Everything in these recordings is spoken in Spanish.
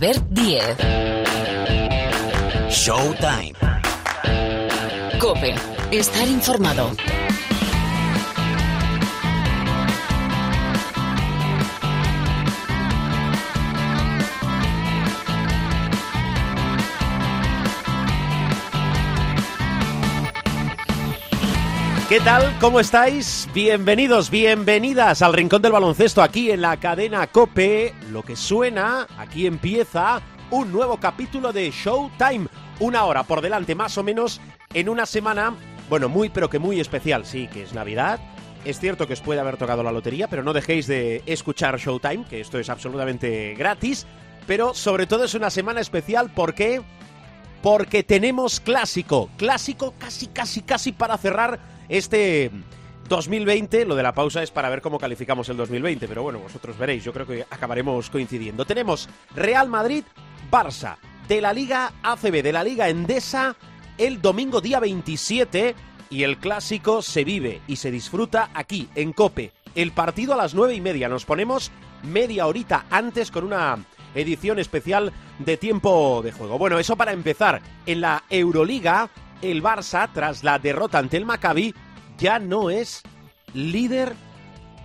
Albert Díez. Showtime. Cope. Estar informado. ¿Qué tal? ¿Cómo estáis? Bienvenidos, bienvenidas al Rincón del Baloncesto aquí en la cadena Cope. Lo que suena, aquí empieza un nuevo capítulo de Showtime. Una hora por delante más o menos en una semana, bueno, muy pero que muy especial. Sí, que es Navidad. Es cierto que os puede haber tocado la lotería, pero no dejéis de escuchar Showtime, que esto es absolutamente gratis. Pero sobre todo es una semana especial porque... Porque tenemos clásico, clásico casi, casi, casi para cerrar este 2020, lo de la pausa es para ver cómo calificamos el 2020, pero bueno, vosotros veréis, yo creo que acabaremos coincidiendo. Tenemos Real Madrid, Barça, de la Liga ACB, de la Liga Endesa, el domingo día 27 y el clásico se vive y se disfruta aquí, en Cope. El partido a las nueve y media, nos ponemos media horita antes con una edición especial de tiempo de juego. Bueno, eso para empezar. En la Euroliga, el Barça, tras la derrota ante el Maccabi, ya no es líder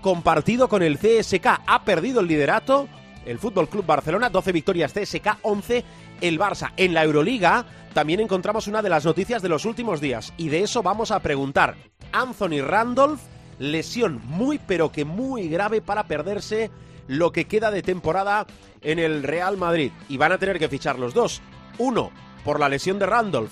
compartido con el CSK. Ha perdido el liderato el Fútbol Club Barcelona, 12 victorias CSK, 11 el Barça. En la Euroliga también encontramos una de las noticias de los últimos días y de eso vamos a preguntar. Anthony Randolph, lesión muy pero que muy grave para perderse lo que queda de temporada en el Real Madrid y van a tener que fichar los dos. Uno por la lesión de Randolph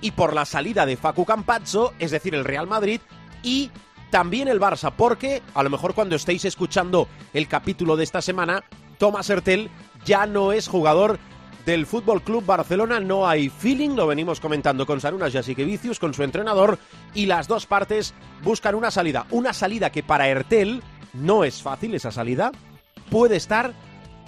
y por la salida de Facu Campazzo, es decir, el Real Madrid, y también el Barça, porque a lo mejor cuando estéis escuchando el capítulo de esta semana, Thomas Hertel ya no es jugador del Fútbol Club Barcelona, no hay feeling, lo venimos comentando con Sarunas Jasikevicius, con su entrenador, y las dos partes buscan una salida. Una salida que para Hertel no es fácil, esa salida, puede estar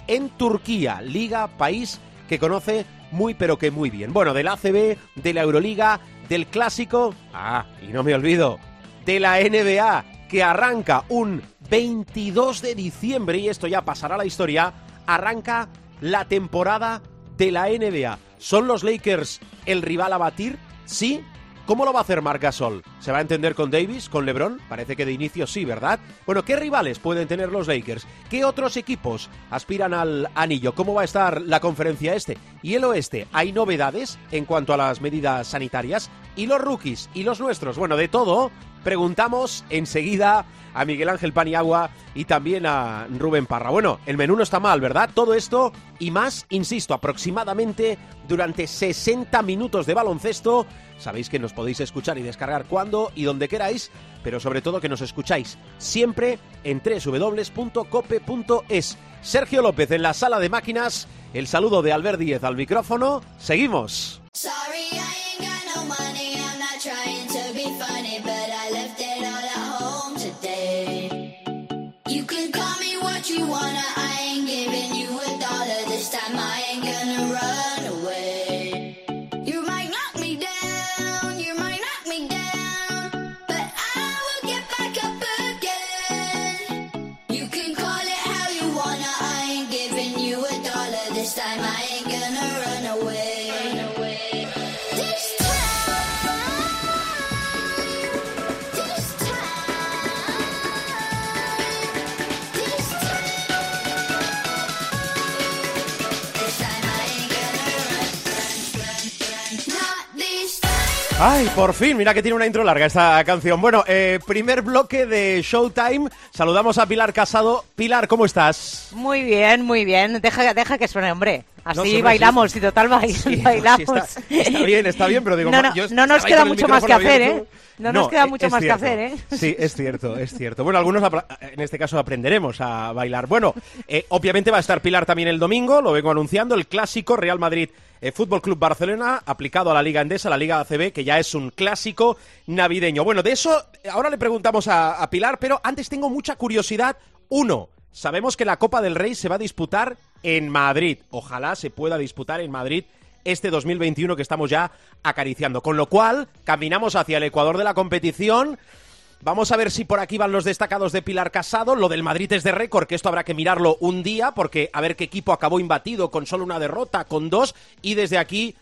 en Turquía, liga, país que conoce muy pero que muy bien. Bueno, del ACB, de la Euroliga, del Clásico, ah, y no me olvido, de la NBA, que arranca un 22 de diciembre, y esto ya pasará a la historia, arranca la temporada de la NBA. ¿Son los Lakers el rival a batir? Sí. ¿Cómo lo va a hacer Marc Gasol? ¿Se va a entender con Davis, con LeBron? Parece que de inicio sí, ¿verdad? Bueno, ¿qué rivales pueden tener los Lakers? ¿Qué otros equipos aspiran al anillo? ¿Cómo va a estar la conferencia este? ¿Y el oeste? ¿Hay novedades en cuanto a las medidas sanitarias? ¿Y los rookies? ¿Y los nuestros? Bueno, de todo, preguntamos enseguida a Miguel Ángel Paniagua y también a Rubén Parra. Bueno, el menú no está mal, ¿verdad? Todo esto y más, insisto, aproximadamente durante 60 minutos de baloncesto. Sabéis que nos podéis escuchar y descargar cuando y donde queráis, pero sobre todo que nos escucháis siempre en www.cope.es. Sergio López en la sala de máquinas, el saludo de Albert Díez al micrófono. Seguimos. Sorry, I ain't got no money. I'm not trying to be funny, but I left you wanna. I ain't giving you a dollar this time. I ain't gonna run Ay, por fin, mira que tiene una intro larga esta canción. Bueno, eh, primer bloque de Showtime. Saludamos a Pilar Casado. Pilar, ¿cómo estás? Muy bien, muy bien. Deja, deja que suene, hombre. Así No, bailamos, sí. y total bail- Sí, bailamos. sí, está, está bien, está bien, pero digo, No, ma- no, yo no nos queda el mucho más que hacer. ¿eh? No nos queda eh, mucho más que hacer, ¿eh? Sí, es cierto, es cierto. Bueno, algunos en este caso aprenderemos a bailar. Bueno, eh, obviamente va a estar Pilar también el domingo, lo vengo anunciando, el clásico Real Madrid eh, Fútbol Club Barcelona, aplicado a la Liga Endesa, la Liga ACB, que ya es un clásico navideño. Bueno, de eso eh, ahora le preguntamos a, a Pilar, pero antes tengo mucha curiosidad. Uno, sabemos que la Copa del Rey se va a disputar en Madrid. Ojalá se pueda disputar en Madrid este 2021 que estamos ya acariciando. Con lo cual, caminamos hacia el Ecuador de la competición. Vamos a ver si por aquí van los destacados de Pilar Casado. Lo del Madrid es de récord, que esto habrá que mirarlo un día, porque a ver qué equipo acabó imbatido con solo una derrota, con dos, y desde aquí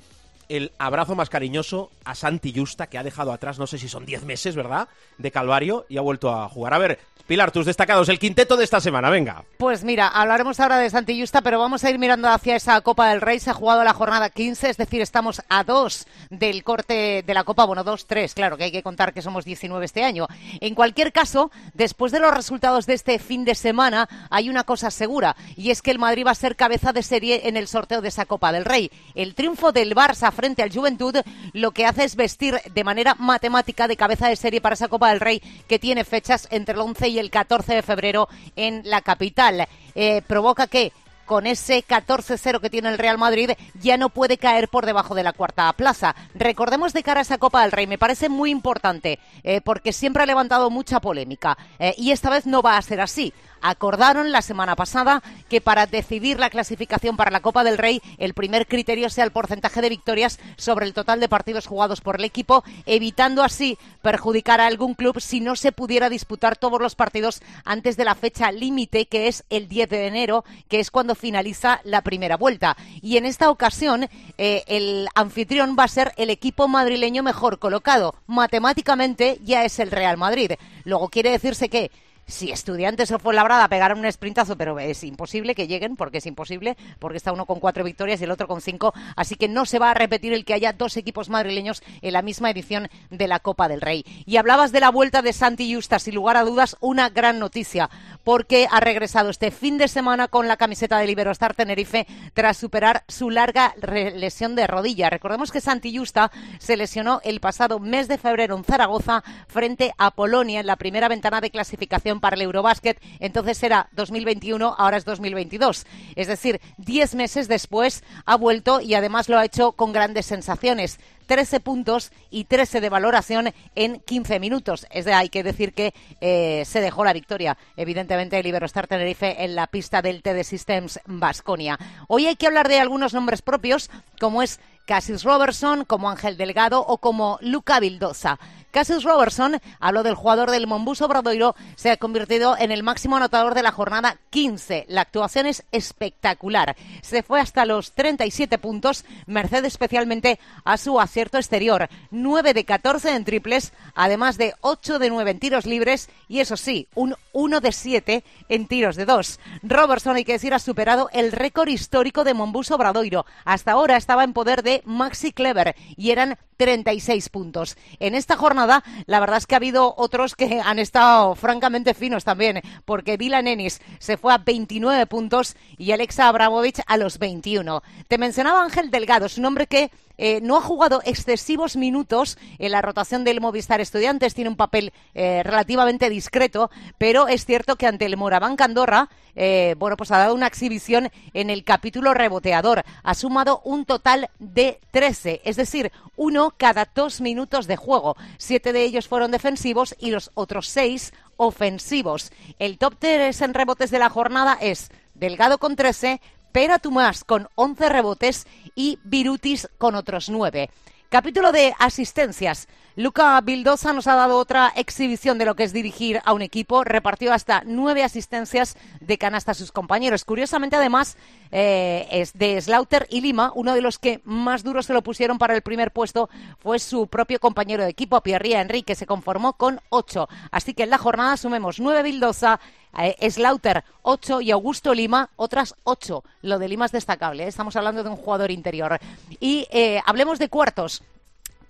el abrazo más cariñoso a Santi Justa, que ha dejado atrás, no sé si son 10 meses, ¿verdad?, de Calvario y ha vuelto a jugar. A ver, Pilar, tus destacados, el quinteto de esta semana, venga. Pues mira, hablaremos ahora de Santi Justa, pero vamos a ir mirando hacia esa Copa del Rey. Se ha jugado la jornada 15, es decir, estamos a dos del corte de la Copa. Bueno, dos, tres, claro, que hay que contar que somos 19 este año. En cualquier caso, después de los resultados de este fin de semana, hay una cosa segura, y es que el Madrid va a ser cabeza de serie en el sorteo de esa Copa del Rey. El triunfo del Barça frente al Juventud lo que hace es vestir de manera matemática de cabeza de serie para esa Copa del Rey que tiene fechas entre el 11 y el 14 de febrero en la capital. Eh, provoca que con ese 14-0 que tiene el Real Madrid, ya no puede caer por debajo de la cuarta plaza. Recordemos de cara a esa Copa del Rey, me parece muy importante, eh, porque siempre ha levantado mucha polémica, eh, y esta vez no va a ser así acordaron la semana pasada que para decidir la clasificación para la Copa del Rey, el primer criterio sea el porcentaje de victorias sobre el total de partidos jugados por el equipo, evitando así perjudicar a algún club si no se pudiera disputar todos los partidos antes de la fecha límite, que es el 10 de enero, que es cuando finaliza la primera vuelta. Y en esta ocasión, eh, el anfitrión va a ser el equipo madrileño mejor colocado. Matemáticamente ya es el Real Madrid. Luego quiere decirse que si Estudiantes o Fuenlabrada pegaran un sprintazo, pero es imposible que lleguen, porque es imposible, porque está uno con cuatro victorias y el otro con cinco, así que no se va a repetir el que haya dos equipos madrileños en la misma edición de la Copa del Rey. Y hablabas de la vuelta de Santi Justa, sin lugar a dudas, una gran noticia, porque ha regresado este fin de semana con la camiseta del Iberostar Tenerife tras superar su larga lesión de rodilla. Recordemos que Santi Justa se lesionó el pasado mes de febrero en Zaragoza frente a Polonia en la primera ventana de clasificación para el Eurobásquet, entonces era 2021, ahora es 2022. Es decir, 10 meses después ha vuelto y además lo ha hecho con grandes sensaciones. 13 puntos y 13 de valoración en 15 minutos. Es de, hay que decir que eh, se dejó la victoria, evidentemente, el Iberostar Tenerife en la pista del TD Systems Basconia. Hoy hay que hablar de algunos nombres propios, como es Cassis Robertson, como Ángel Delgado o como Luca Vildosa. Cassius Robertson habló del jugador del Mombuso Bradoiro, se ha convertido en el máximo anotador de la jornada 15. La actuación es espectacular. Se fue hasta los 37 puntos, merced especialmente a su acierto exterior. 9 de 14 en triples, además de 8 de 9 en tiros libres y eso sí, un 1 de 7 en tiros de 2. Robertson, hay que decir, ha superado el récord histórico de Mombuso Bradoiro. Hasta ahora estaba en poder de Maxi Clever y eran 36 puntos. En esta jornada, la verdad es que ha habido otros que han estado francamente finos también, porque Dylan Ennis se fue a 29 puntos y Alexa Abramovich a los 21. Te mencionaba Ángel Delgado, es un hombre que eh, no ha jugado excesivos minutos en la rotación del Movistar Estudiantes, tiene un papel eh, relativamente discreto, pero es cierto que ante el Moraván Andorra, eh, bueno, pues ha dado una exhibición en el capítulo reboteador. Ha sumado un total de 13, es decir, uno cada dos minutos de juego. Siete de ellos fueron defensivos y los otros seis ofensivos. El top 3 en rebotes de la jornada es Delgado con 13, Pera Tomás con 11 rebotes y Virutis con otros 9. Capítulo de asistencias. Luca Bildosa nos ha dado otra exhibición de lo que es dirigir a un equipo. Repartió hasta nueve asistencias de canasta a sus compañeros. Curiosamente, además, eh, es de Slaughter y Lima, uno de los que más duro se lo pusieron para el primer puesto fue su propio compañero de equipo, Pierre Henry, que se conformó con ocho. Así que en la jornada sumemos nueve Bildosa, eh, Slaughter 8 y Augusto Lima otras 8. Lo de Lima es destacable, ¿eh? estamos hablando de un jugador interior. Y eh, hablemos de cuartos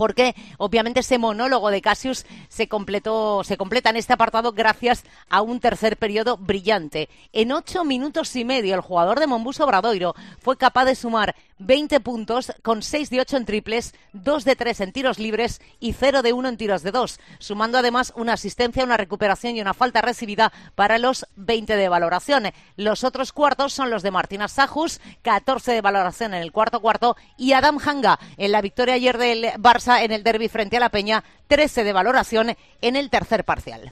porque obviamente ese monólogo de Cassius se completó, se completa en este apartado gracias a un tercer periodo brillante. En ocho minutos y medio, el jugador de Mombuso Bradoiro fue capaz de sumar 20 puntos con 6 de 8 en triples, 2 de 3 en tiros libres y 0 de 1 en tiros de 2, sumando además una asistencia, una recuperación y una falta recibida para los 20 de valoración. Los otros cuartos son los de Martina Sajus, 14 de valoración en el cuarto cuarto y Adam Hanga en la victoria ayer del Barça en el derby frente a la Peña, 13 de valoración en el tercer parcial.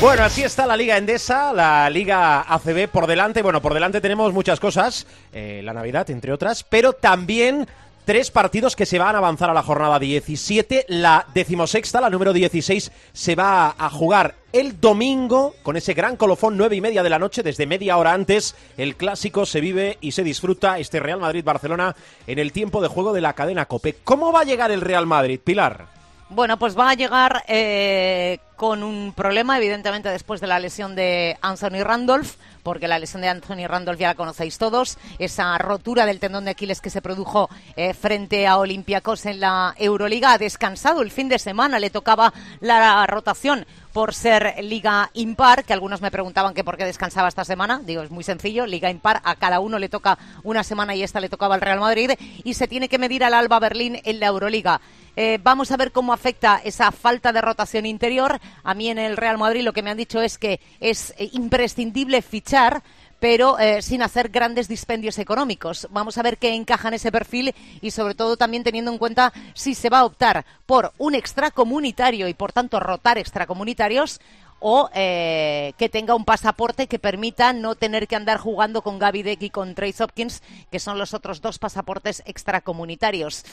Bueno, así está la Liga Endesa, la Liga ACB por delante. Bueno, por delante tenemos muchas cosas, eh, la Navidad, entre otras, pero también tres partidos que se van a avanzar a la jornada 17. La decimosexta, la número 16, se va a jugar el domingo con ese gran colofón, nueve y media de la noche, desde media hora antes. El clásico se vive y se disfruta este Real Madrid-Barcelona en el tiempo de juego de la cadena Cope. ¿Cómo va a llegar el Real Madrid, Pilar? Bueno, pues va a llegar eh, con un problema, evidentemente, después de la lesión de Anthony Randolph, porque la lesión de Anthony Randolph ya la conocéis todos, esa rotura del tendón de Aquiles que se produjo eh, frente a Olympiacos en la Euroliga. Ha descansado el fin de semana, le tocaba la rotación por ser liga impar, que algunos me preguntaban que por qué descansaba esta semana. Digo, es muy sencillo, liga impar, a cada uno le toca una semana y esta le tocaba al Real Madrid y se tiene que medir al Alba Berlín en la Euroliga. Eh, vamos a ver cómo afecta esa falta de rotación interior. A mí en el Real Madrid lo que me han dicho es que es eh, imprescindible fichar pero eh, sin hacer grandes dispendios económicos. Vamos a ver qué encaja en ese perfil y sobre todo también teniendo en cuenta si se va a optar por un extracomunitario y por tanto rotar extracomunitarios o que tenga un pasaporte que permita no tener que andar jugando con Gaby Deck y con Trace Hopkins, que son los otros dos pasaportes extracomunitarios.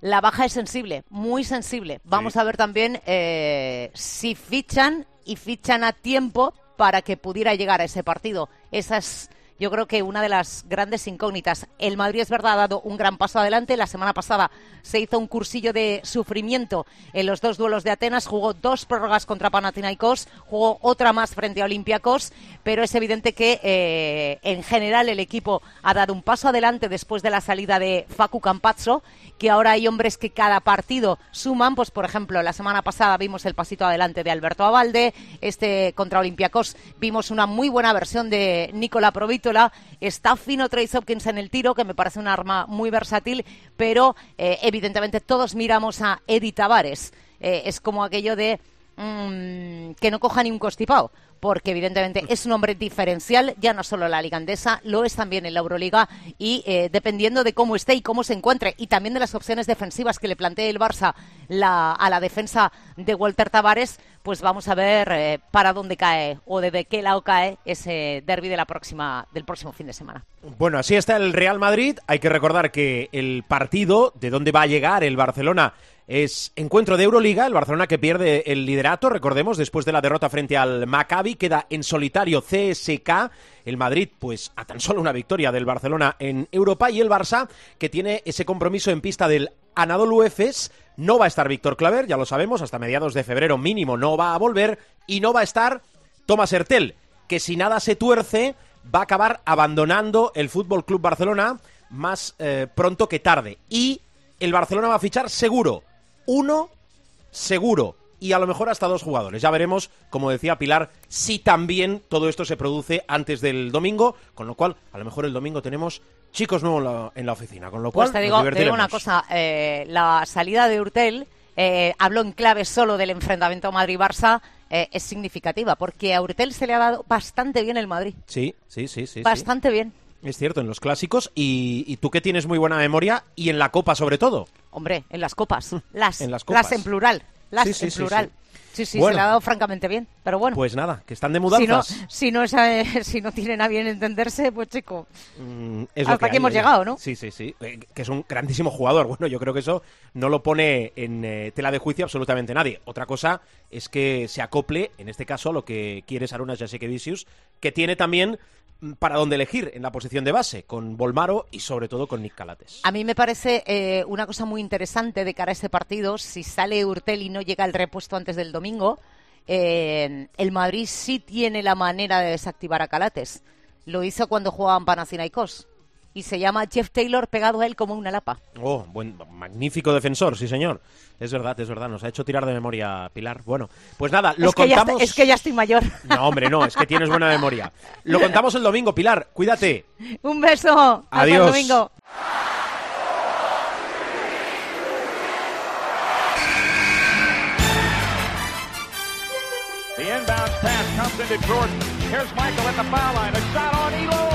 La baja es sensible, muy sensible. Vamos a ver también eh, si fichan y fichan a tiempo para que pudiera llegar a ese partido. Esa es, yo creo que una de las grandes incógnitas. El Madrid es verdad ha dado un gran paso adelante. La semana pasada se hizo un cursillo de sufrimiento en los dos duelos de Atenas, jugó dos prórrogas contra Panathinaikos, jugó otra más frente a Olympiacos, pero es evidente que eh, en general el equipo ha dado un paso adelante después de la salida de Facu Campazzo, que ahora hay hombres que cada partido suman, pues por ejemplo, la semana pasada vimos el pasito adelante de Alberto Avalde, este contra Olympiacos vimos una muy buena versión de Nicola Provítola, está fino Trace Hopkins en el tiro, que me parece un arma muy versátil, pero eh, evidentemente todos miramos a Eddie Tavares. Eh, es como aquello de mm, que no coja ni un constipado, porque evidentemente es un hombre diferencial, ya no solo en la Liga Andesa, lo es también en la Euroliga y eh, dependiendo de cómo esté y cómo se encuentre y también de las opciones defensivas que le plantee el Barça la- a la defensa de Walter Tavares, pues vamos a ver eh, para dónde cae o de qué lado cae ese derby de la próxima, del próximo fin de semana. Bueno, así está el Real Madrid. Hay que recordar que el partido de dónde va a llegar el Barcelona es encuentro de Euroliga. El Barcelona que pierde el liderato, recordemos, después de la derrota frente al Maccabi, queda en solitario CSK. El Madrid, pues a tan solo una victoria del Barcelona en Europa. Y el Barça, que tiene ese compromiso en pista del Anadolu Efes. No va a estar Víctor Claver, ya lo sabemos, hasta mediados de febrero mínimo no va a volver. Y no va a estar Thomas Hertel, que si nada se tuerce, va a acabar abandonando el Fútbol Club Barcelona más eh, pronto que tarde. Y el Barcelona va a fichar seguro. Uno, seguro. Y a lo mejor hasta dos jugadores. Ya veremos, como decía Pilar, si también todo esto se produce antes del domingo. Con lo cual, a lo mejor el domingo tenemos chicos nuevos en la, en la oficina. Con lo cual, Pues te nos digo, te digo una cosa, eh, la salida de Urtel eh, habló en clave solo del enfrentamiento Madrid-Barça, eh, es significativa, porque a Urtel se le ha dado bastante bien el Madrid, Sí, sí, sí, sí. sí. bastante bien. Es cierto, en los clásicos. Y, y tú que tienes muy buena memoria, y en la Copa sobre todo. Hombre, en las copas, las, En las copas. en plural, las Sí, sí, en plural. sí. Sí, Bueno. se le ha dado francamente bien, pero bueno. Pues nada, que están de si no, mudanzas. si no, es, eh, si no tienen a bien entenderse, pues chico, Mm, es Hasta que aquí hay, hemos llegado, ¿no? Sí, sí, sí. Eh, que es un grandísimo jugador. Bueno, yo creo que eso no lo pone en eh, tela de juicio absolutamente nadie. Otra cosa es que se acople, en este caso, a lo que quiere Sarunas Jasikevicius, que tiene también mm, para dónde elegir en la posición de base, con Volmaro y sobre todo con Nick Calates. A mí me parece eh, una cosa muy interesante de cara a ese partido. Si sale Urtel y no llega el repuesto antes del domingo, eh, el Madrid sí tiene la manera de desactivar a Calates. Lo hizo cuando jugaban Panathinaikos. Y se llama Jeff Taylor pegado a él como una lapa. Oh, buen, magnífico defensor, sí señor. Es verdad, es verdad. Nos ha hecho tirar de memoria Pilar. Bueno, pues nada, lo es, que ya, contamos. es que ya estoy mayor. No, hombre, no, es que tienes buena memoria. Lo contamos el domingo, Pilar. Cuídate. Un beso. Hasta el Adiós. domingo. The inbound pass comes into Jordan. Here's Michael at the foul line. A shot on Elo.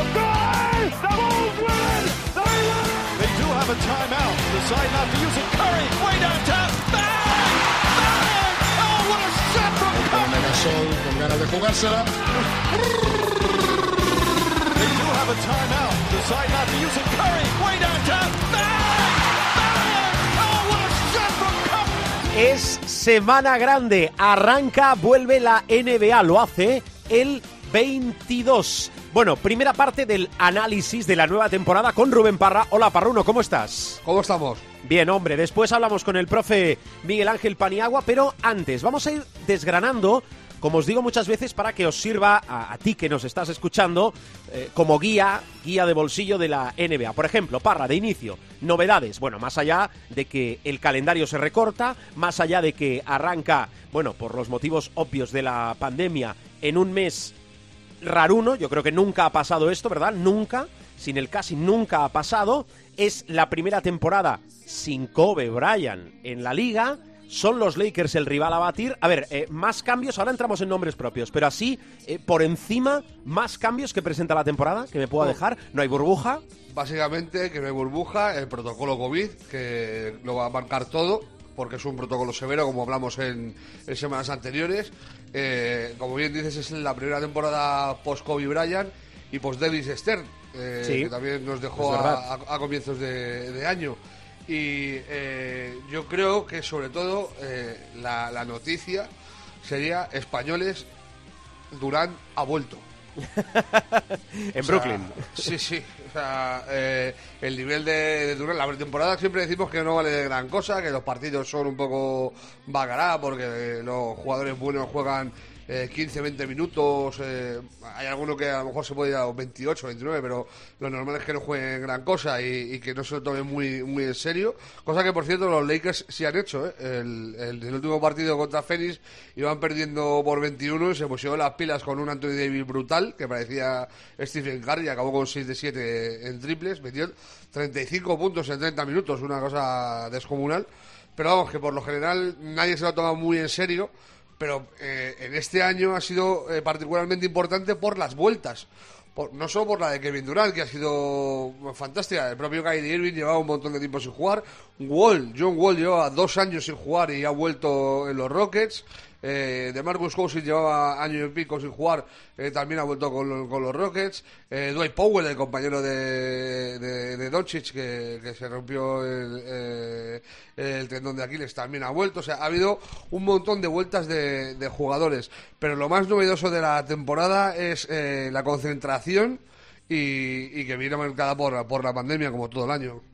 Es semana grande. Arranca, vuelve la NBA. Lo hace el 22 bueno, primera parte del análisis de la nueva temporada con Rubén Parra. Hola Parruno, ¿cómo estás? ¿Cómo estamos? Bien, hombre, después hablamos con el profe Miguel Ángel Paniagua, pero antes vamos a ir desgranando, como os digo muchas veces, para que os sirva a, a ti que nos estás escuchando eh, como guía, guía de bolsillo de la NBA. Por ejemplo, Parra, de inicio, novedades. Bueno, más allá de que el calendario se recorta, más allá de que arranca, bueno, por los motivos obvios de la pandemia, en un mes raruno, yo creo que nunca ha pasado esto, ¿verdad? Nunca, sin el casi nunca ha pasado. Es la primera temporada sin Kobe Bryant en la liga. Son los Lakers el rival a batir. A ver, eh, más cambios, ahora entramos en nombres propios, pero así, eh, por encima, más cambios que presenta la temporada, que me pueda dejar. No hay burbuja. Básicamente que no hay burbuja, el protocolo COVID, que lo va a marcar todo, porque es un protocolo severo, como hablamos en, en semanas anteriores. Eh, como bien dices, es la primera temporada post-Kobe Bryant y post-Davis Stern, eh, Sí, que también nos dejó a, comienzos de, de año. Y eh, yo creo que sobre todo eh, la, la noticia sería españoles, Durán ha vuelto. En O sea, Brooklyn. Sí, sí. O sea, eh, el nivel de, de Durán, la pretemporada siempre decimos que no vale de gran cosa, que los partidos son un poco bagará, porque los jugadores buenos juegan eh, 15, 20 minutos. eh, hay alguno que a lo mejor se puede ir a los 28, 29, pero lo normal es que no jueguen gran cosa y, que no se lo tomen muy, muy en serio. Cosa que, por cierto, los Lakers sí han hecho. ¿eh? El, último partido contra Phoenix iban perdiendo por 21 y se pusieron las pilas con un Anthony Davis brutal, que parecía Stephen Curry, acabó con 6 de 7 en triples, metió 35 puntos en 30 minutos, una cosa descomunal. Pero vamos, que por lo general nadie se lo ha tomado muy en serio pero eh, en este año ha sido eh, particularmente importante por las vueltas. No solo por la de Kevin Durant, que ha sido fantástica. El propio Kyrie Irving llevaba un montón de tiempo sin jugar. Wall, John Wall llevaba dos años sin jugar y ha vuelto en los Rockets. Eh, de Marcus Cousins llevaba año y pico sin jugar, eh, también ha vuelto con, lo- con los Rockets. Eh, Dwight Powell, el compañero de, de, Doncic, que, se rompió el, eh, el tendón de Aquiles, también ha vuelto. O sea, ha habido un montón de vueltas de, jugadores. Pero lo más novedoso de la temporada es eh, la concentración y, y que viene marcada por, por la pandemia, como todo el año.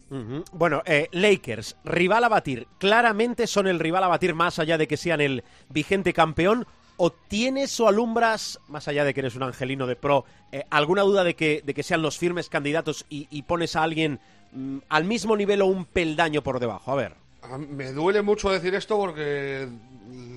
Bueno, eh, Lakers, rival a batir. Claramente son el rival a batir más allá de que sean el vigente campeón. ¿O tienes o alumbras, más allá de que eres un angelino de pro, eh, alguna duda de que, de que sean los firmes candidatos y, y pones a alguien mm, al mismo nivel o un peldaño por debajo? A ver. A mí Me duele mucho decir esto porque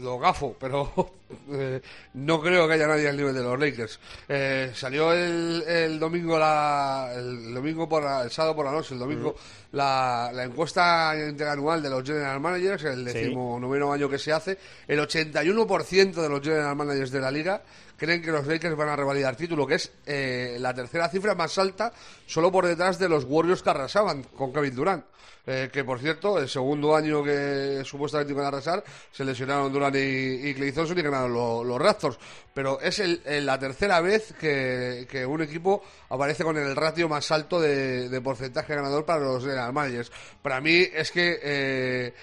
lo gafo, pero eh, no creo que haya nadie al nivel de los Lakers. Eh, salió el, el domingo, la, el domingo por la- el sábado por la noche, el domingo, la, la encuesta interanual de los General Managers, el decimonoveno año que se hace. El 81% de los General Managers de la liga creen que los Lakers van a revalidar título, que es eh, la tercera cifra más alta, solo por detrás de los Warriors que arrasaban con Kevin Durant. Eh, que por cierto, el segundo año que supuestamente iban a arrasar, se lesionaron Durant y, y y ganaron lo- los Raptors. Pero es el- la tercera vez que, que un equipo aparece con el ratio más alto de, de porcentaje ganador para los General Managers. Para mí es que eh,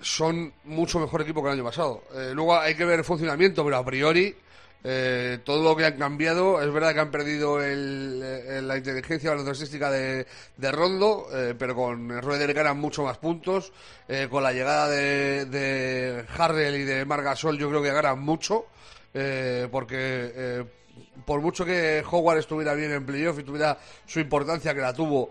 son mucho mejor equipo que el año pasado. Eh, luego hay que ver el funcionamiento, pero a priori eh, todo lo que han cambiado, es verdad que han perdido el, la inteligencia baloncestística de, de Rondo, eh, pero con Rueder ganan mucho más puntos. Eh, con la llegada de, de Harrell y de Margasol, yo creo que ganan mucho, eh, porque por mucho que Howard estuviera bien en playoff y tuviera su importancia que la tuvo,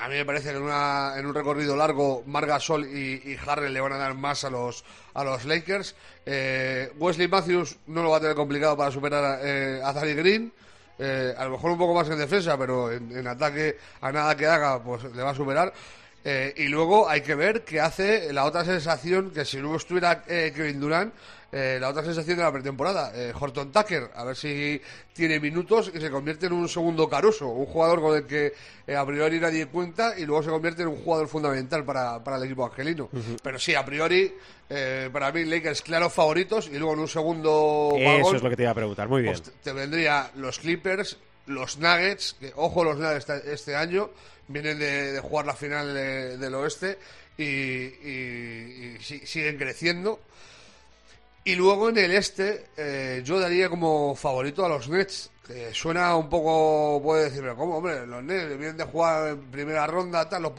a mí me parece que en, una, en un recorrido largo Margasol y, y Harrell le van a dar más a los, a los Lakers. Eh, Wesley Matthews no lo va a tener complicado para superar eh, a Zary Green. Eh, a lo mejor un poco más en defensa, pero en, en ataque a nada que haga, pues le va a superar. Eh, y luego hay que ver qué hace la otra sensación, que si luego estuviera eh, Kevin Durant, eh, la otra sensación de la pretemporada, eh, Horton Tucker, a ver si tiene minutos y se convierte en un segundo Caruso, un jugador con el que eh, a priori nadie cuenta y luego se convierte en un jugador fundamental para, para el equipo angelino. Pero sí, a priori, eh, para mí Lakers claros favoritos y luego en un segundo Eso vagón, es lo que te iba a preguntar. Muy bien. pues te- te vendría los Clippers, los Nuggets, que ojo los Nuggets este, este año, vienen de, de jugar la final de- del oeste y, y- y si- siguen creciendo. Y luego en el este, eh, yo daría como favorito a los Nets. Que suena un poco, puede decir, pero ¿cómo, hombre? Los Nets vienen de jugar en primera ronda, tal, los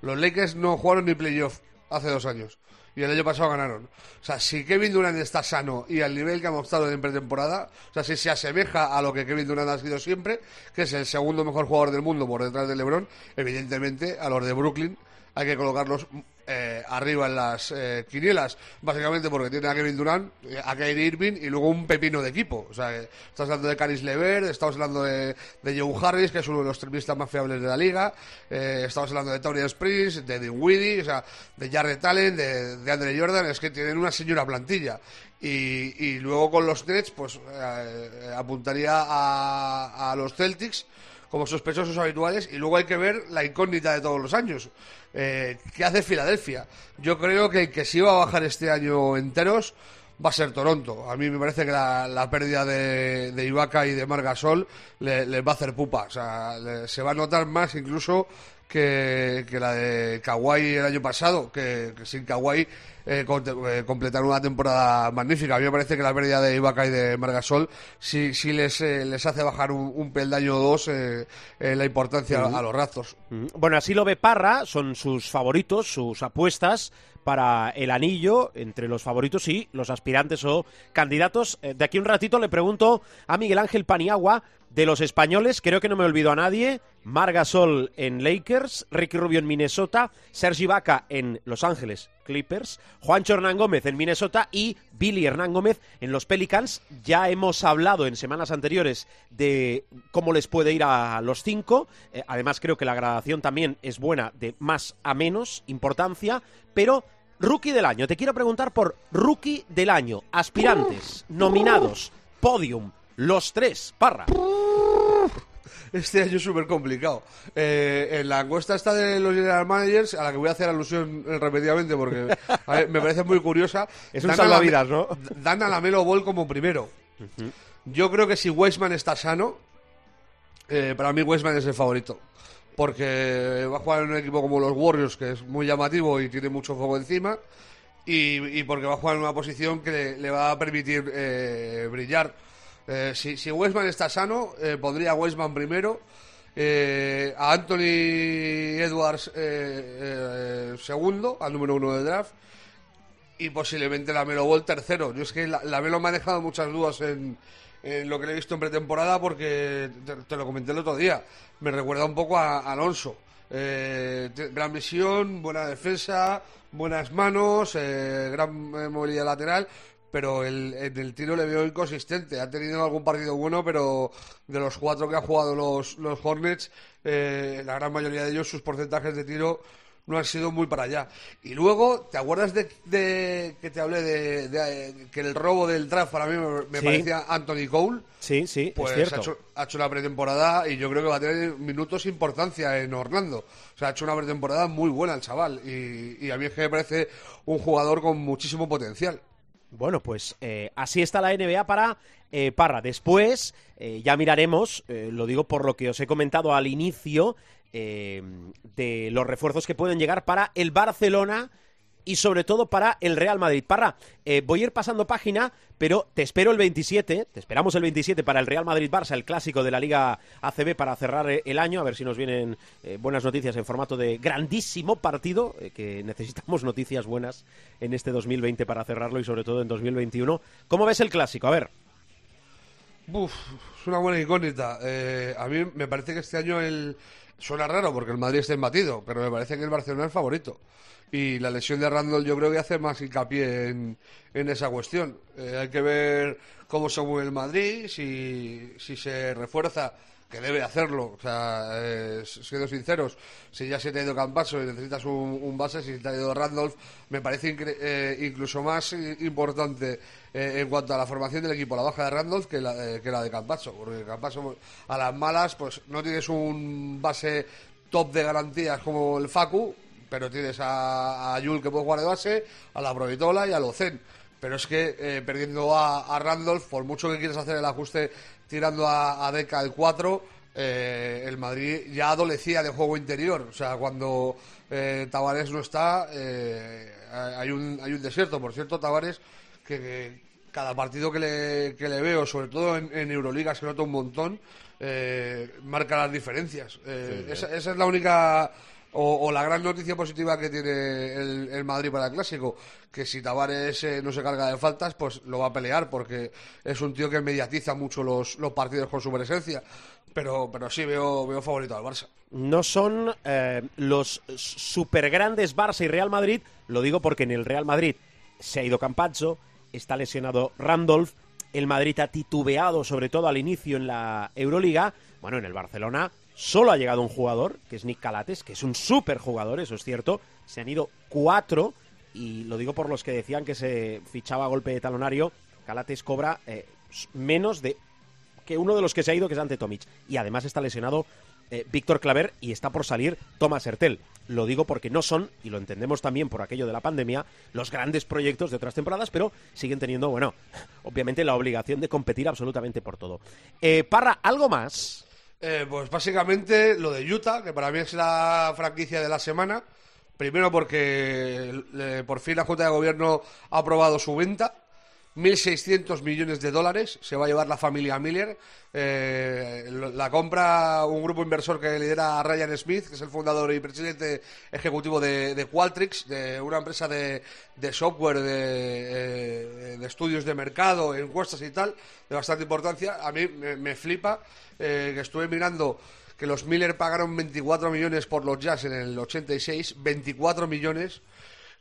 Los Lakers no jugaron ni playoff hace dos años. Y el año pasado ganaron. O sea, si Kevin Durant está sano y al nivel que ha mostrado en pretemporada, o sea, si se asemeja a lo que Kevin Durant ha sido siempre, que es el segundo mejor jugador del mundo por detrás de LeBron, evidentemente a los de Brooklyn hay que colocarlos eh, arriba en las eh, quinielas, básicamente porque tiene a Kevin Durant, eh, a Kyrie Irving y luego un pepino de equipo. O sea, eh, estás hablando de Caris Levert, estamos hablando de, de Joe Harris, que es uno de los tripistas más fiables de la liga, eh, estamos hablando de Torian Springs, de Dinwiddie, o sea, de Jarrett Allen, de, Andre Jordan, es que tienen una señora plantilla. Y, luego con los Nets, pues apuntaría a, a los Celtics como sospechosos habituales y luego hay que ver la incógnita de todos los años. Eh, ¿Qué hace Filadelfia? Yo creo que el que sí va a bajar este año enteros va a ser Toronto. A mí me parece que la, la pérdida de, de Ibaka y de Margasol le- les va a hacer pupa. O sea, le- se va a notar más incluso que, que la de Kawhi el año pasado, que, que sin Kawhi eh, eh, completaron una temporada magnífica. A mí me parece que la pérdida de Ibaka y de Margasol sí, sí les, eh, les hace bajar un, un peldaño o dos la importancia a, a los Raptors. Bueno, así lo ve Parra, son sus favoritos, sus apuestas para el anillo entre los favoritos y los aspirantes o candidatos. De aquí un ratito le pregunto a Miguel Ángel Paniagua de los españoles, creo que no me olvido a nadie, Margasol en Lakers, Ricky Rubio en Minnesota, Sergi Vaca en Los Ángeles Clippers, Juancho Hernán Gómez en Minnesota y Billy Hernán Gómez en los Pelicans. Ya hemos hablado en semanas anteriores de cómo les puede ir a los cinco. Eh, además, creo que la gradación también es buena de más a menos importancia. Pero, rookie del año. Te quiero preguntar por rookie del año. Aspirantes, nominados, podium, los tres. Parra. Este año es súper complicado. Eh, en la encuesta esta de los general managers, a la que voy a hacer alusión repetidamente porque a ver, me parece muy curiosa. Es un salvavidas, ¿no? Dan a la Melo Ball como primero. Yo creo que si Weisman está sano, eh, para mí Weisman es el favorito. Porque va a jugar en un equipo como los Warriors, que es muy llamativo y tiene mucho fuego encima. Y, y porque va a jugar en una posición que le, le va a permitir eh, brillar. Eh, si, si Weisman está sano, eh, pondría a primero. eh, a Anthony Edwards eh, eh, segundo, al número uno del draft y posiblemente la Melo Ball tercero. Yo es que la, Melo me ha dejado muchas dudas en, en lo que le he visto en pretemporada porque te, lo comenté el otro día. Me recuerda un poco a, Alonso. Gran visión, buena defensa, buenas manos, gran movilidad lateral. Pero el, en el tiro le veo inconsistente. Ha tenido algún partido bueno, pero de los cuatro que han jugado los, los Hornets, eh, la gran mayoría de ellos, sus porcentajes de tiro no han sido muy para allá. Y luego, ¿te acuerdas de, de- que te hablé de, de- que el robo del draft para mí me, me Sí. parecía Anthony Cole? Sí, sí, Pues es ha hecho, ha hecho una pretemporada y yo creo que va a tener minutos importancia en Orlando. O sea, ha hecho una pretemporada muy buena el chaval. Y, y a mí es que me parece un jugador con muchísimo potencial. Bueno, pues eh, así está la NBA para eh, Parra. Después eh, ya miraremos, eh, lo digo por lo que os he comentado al inicio, eh, de los refuerzos que pueden llegar para el Barcelona y sobre todo para el Real Madrid. Parra, eh, voy a ir pasando página, pero te espero el 27, te esperamos el 27 para el Real Madrid-Barça, el clásico de la Liga ACB para cerrar eh, el año, a ver si nos vienen eh, buenas noticias en formato de grandísimo partido, que necesitamos noticias buenas en este 2020 para cerrarlo y sobre todo en 2021. ¿Cómo ves el clásico? A ver. Uf, es una buena incógnita. A mí me parece que este año el suena raro porque el Madrid está embatido, pero me parece que el Barcelona es favorito. Y la lesión de Randall yo creo que hace más hincapié en, en esa cuestión. Eh, hay que ver cómo se mueve el Madrid, si, si se refuerza, que debe hacerlo. O sea, eh, siendo sinceros, si ya se te ha ido Campaso y necesitas un, base, si se te ha ido Randolph, me parece eh, incluso más importante eh, en cuanto a la formación del equipo, la baja de Randolph que la, eh, que la de Campaso. Porque Campaso, a las malas, pues no tienes un base top de garantías como el Facu, pero tienes a, a Yul que puede jugar de base, a la Provitola y a Locen. pero es que eh, perdiendo a, a Randolph, por mucho que quieras hacer el ajuste tirando a, a Deca el 4, eh, el Madrid ya adolecía de juego interior. O sea, cuando eh, Tavares no está, eh, hay, un, hay un desierto. Por cierto, Tavares, que, que cada partido que le, que le veo, sobre todo en, en Euroliga, se nota un montón, eh, marca las diferencias. Esa, esa es la única o, la gran noticia positiva que tiene el, Madrid para el clásico, que si Tavares eh, no se carga de faltas, pues lo va a pelear, porque es un tío que mediatiza mucho los, los partidos con su presencia. Pero, pero sí veo, veo favorito al Barça. no son eh, los super grandes Barça y Real Madrid. Lo digo porque en el Real Madrid se ha ido Campazzo, está lesionado Randolph, el Madrid ha titubeado sobre todo al inicio en la Euroliga. Bueno, en el Barcelona solo ha llegado un jugador, que es Nick Calates, que es un super jugador, eso es cierto. Se han ido cuatro, y lo digo por los que decían que se fichaba a golpe de talonario. Calates cobra eh, menos de que uno de los que se ha ido, que es ante Tomic. Y además está lesionado eh, Víctor Claver y está por salir Thomas Hertel. Lo digo porque no son, y lo entendemos también por aquello de la pandemia, los grandes proyectos de otras temporadas, pero siguen teniendo, bueno, obviamente la obligación de competir absolutamente por todo. Eh, Parra, ¿algo más? Eh, pues básicamente lo de Utah, que para mí es la franquicia de la semana. Primero porque eh, por fin la Junta de Gobierno ha aprobado su venta. 1.600 millones de dólares se va a llevar la familia Miller. Eh, la compra un grupo inversor que lidera Ryan Smith, que es el fundador y presidente ejecutivo de, de Qualtrics, de una empresa de, de software, de, eh, estudios de mercado, encuestas y tal, de bastante importancia. A mí me, me flipa eh, que estuve mirando que los Miller pagaron 24 millones por los Jazz en el 86, 24 millones.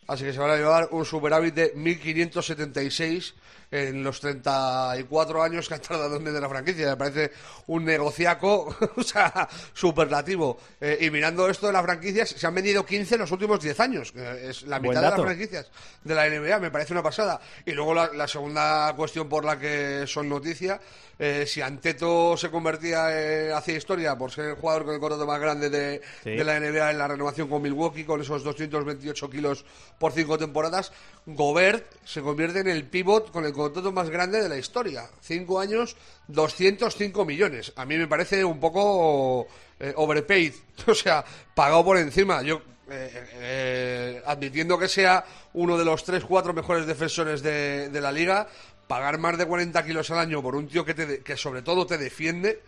Así que se van a llevar un superávit de 1.576 en los 34 años que han tardado en vender la franquicia. Me parece un negociaco, o sea, superlativo. Eh, y mirando esto de las franquicias, se han vendido 15 en los últimos 10 años. que es la mitad de las franquicias de la NBA. Me parece una pasada. Y luego la, la segunda cuestión por la que son noticia, eh, si Anteto se convertía, eh, hacía historia por ser el jugador con el contrato más grande de, Sí. de la NBA en la renovación con Milwaukee, con esos 228 kilos por cinco temporadas, Gobert se convierte en el pivot con el contrato más grande de la historia. Cinco años, 205 millones. A mí me parece un poco eh, overpaid, o sea, pagado por encima. Yo, eh, eh, admitiendo que sea uno de los tres, cuatro mejores defensores de, de la liga, pagar más de 40 kilos al año por un tío que, te que sobre todo te defiende,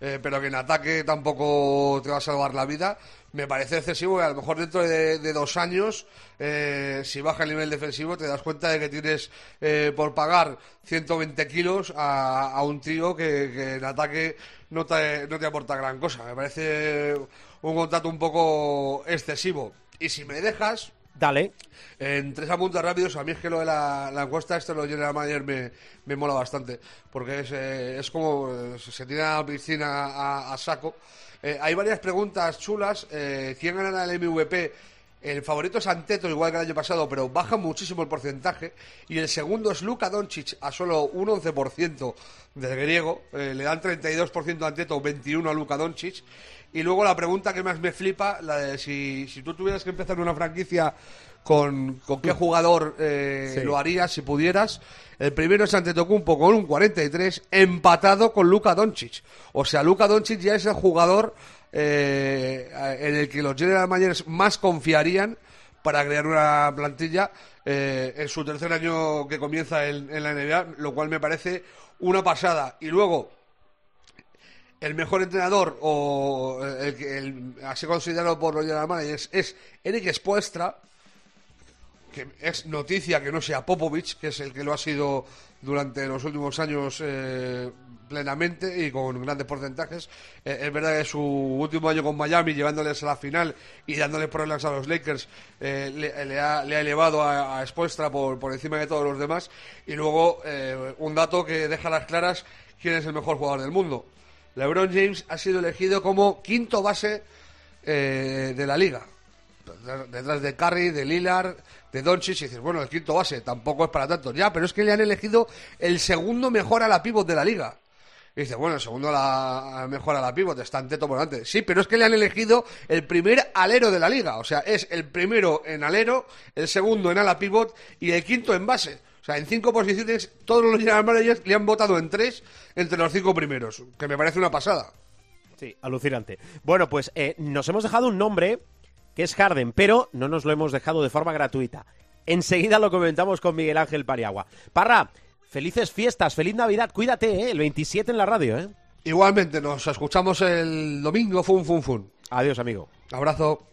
eh, pero que en ataque tampoco te va a salvar la vida, me parece excesivo y a lo mejor dentro de, de dos años, eh, si baja el nivel defensivo, te das cuenta de que tienes eh, por pagar 120 kilos a, a un tío que, que en ataque no te, no te aporta gran cosa. Me parece un contrato un poco excesivo. Y si me dejas, Dale. en tres apuntes rápidos, a mí es que lo de la, encuesta, esto lo de General me, me mola bastante, porque es, eh, es como eh, se tira la piscina a, a saco. Eh, hay varias preguntas chulas. eh, ¿Quién ganará el MVP? El favorito es Anteto, igual que el año pasado, pero baja muchísimo el porcentaje. Y el segundo es Luka Doncic, a solo un 11% del griego. Eh, le dan 32% a Anteto, 21% a Luka Doncic. Y luego la pregunta que más me flipa, la de si, si tú tuvieras que empezar una franquicia con, con qué jugador eh, Sí. lo harías si pudieras. El primero es Antetokounmpo con un 43, empatado con Luka Doncic. O sea, Luka Doncic ya es el jugador eh, en el que los general managers más confiarían para crear una plantilla eh, en su tercer año que comienza en, en la NBA, lo cual me parece una pasada. Y luego, el mejor entrenador o el, que- el- así considerado por los general managers es Eric Spoelstra que es noticia que no sea Popovich, que es el que lo ha sido durante los últimos años eh, plenamente y con grandes porcentajes. Eh, es verdad que su último año con Miami, llevándoles a la final y dándoles problemas a los Lakers, eh, le, ha, le ha elevado a, a por, por encima de todos los demás. Y luego, eh, un dato que deja las claras quién es el mejor jugador del mundo. LeBron James ha sido elegido como quinto base eh, de la liga detrás de Curry, de Lillard, de Doncic, y dices, bueno, el quinto base tampoco es para tanto. Ya, pero es que le han elegido el segundo mejor a la pivot de la liga. Y dices, bueno, el segundo la, mejor a la pivot, está Anteto por delante. Sí, pero es que le han elegido el primer alero de la liga. O sea, es el primero en alero, el segundo en ala pivot y el quinto en base. Sea, en cinco posiciones, todos los general managers le han votado en tres entre los cinco primeros, que me parece una pasada. Sí, alucinante. Bueno, pues eh, nos hemos dejado un nombre que es Harden, pero no nos lo hemos dejado de forma gratuita. Enseguida lo comentamos con Miguel Ángel Pariagua. Parra, felices fiestas, feliz Navidad, cuídate, ¿eh? el 27 en la radio. ¿eh? Igualmente, nos escuchamos el domingo, fun, fun, fun. Adiós, amigo. Abrazo.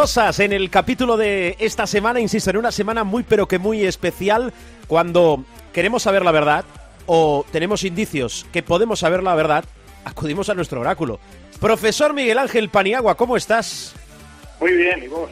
Cosas en el capítulo de esta semana, insisto, en una semana muy pero que muy especial cuando queremos saber la verdad o tenemos indicios que podemos saber la verdad, acudimos a nuestro oráculo. Profesor Miguel Ángel Paniagua, ¿cómo estás? Muy bien, ¿y vos?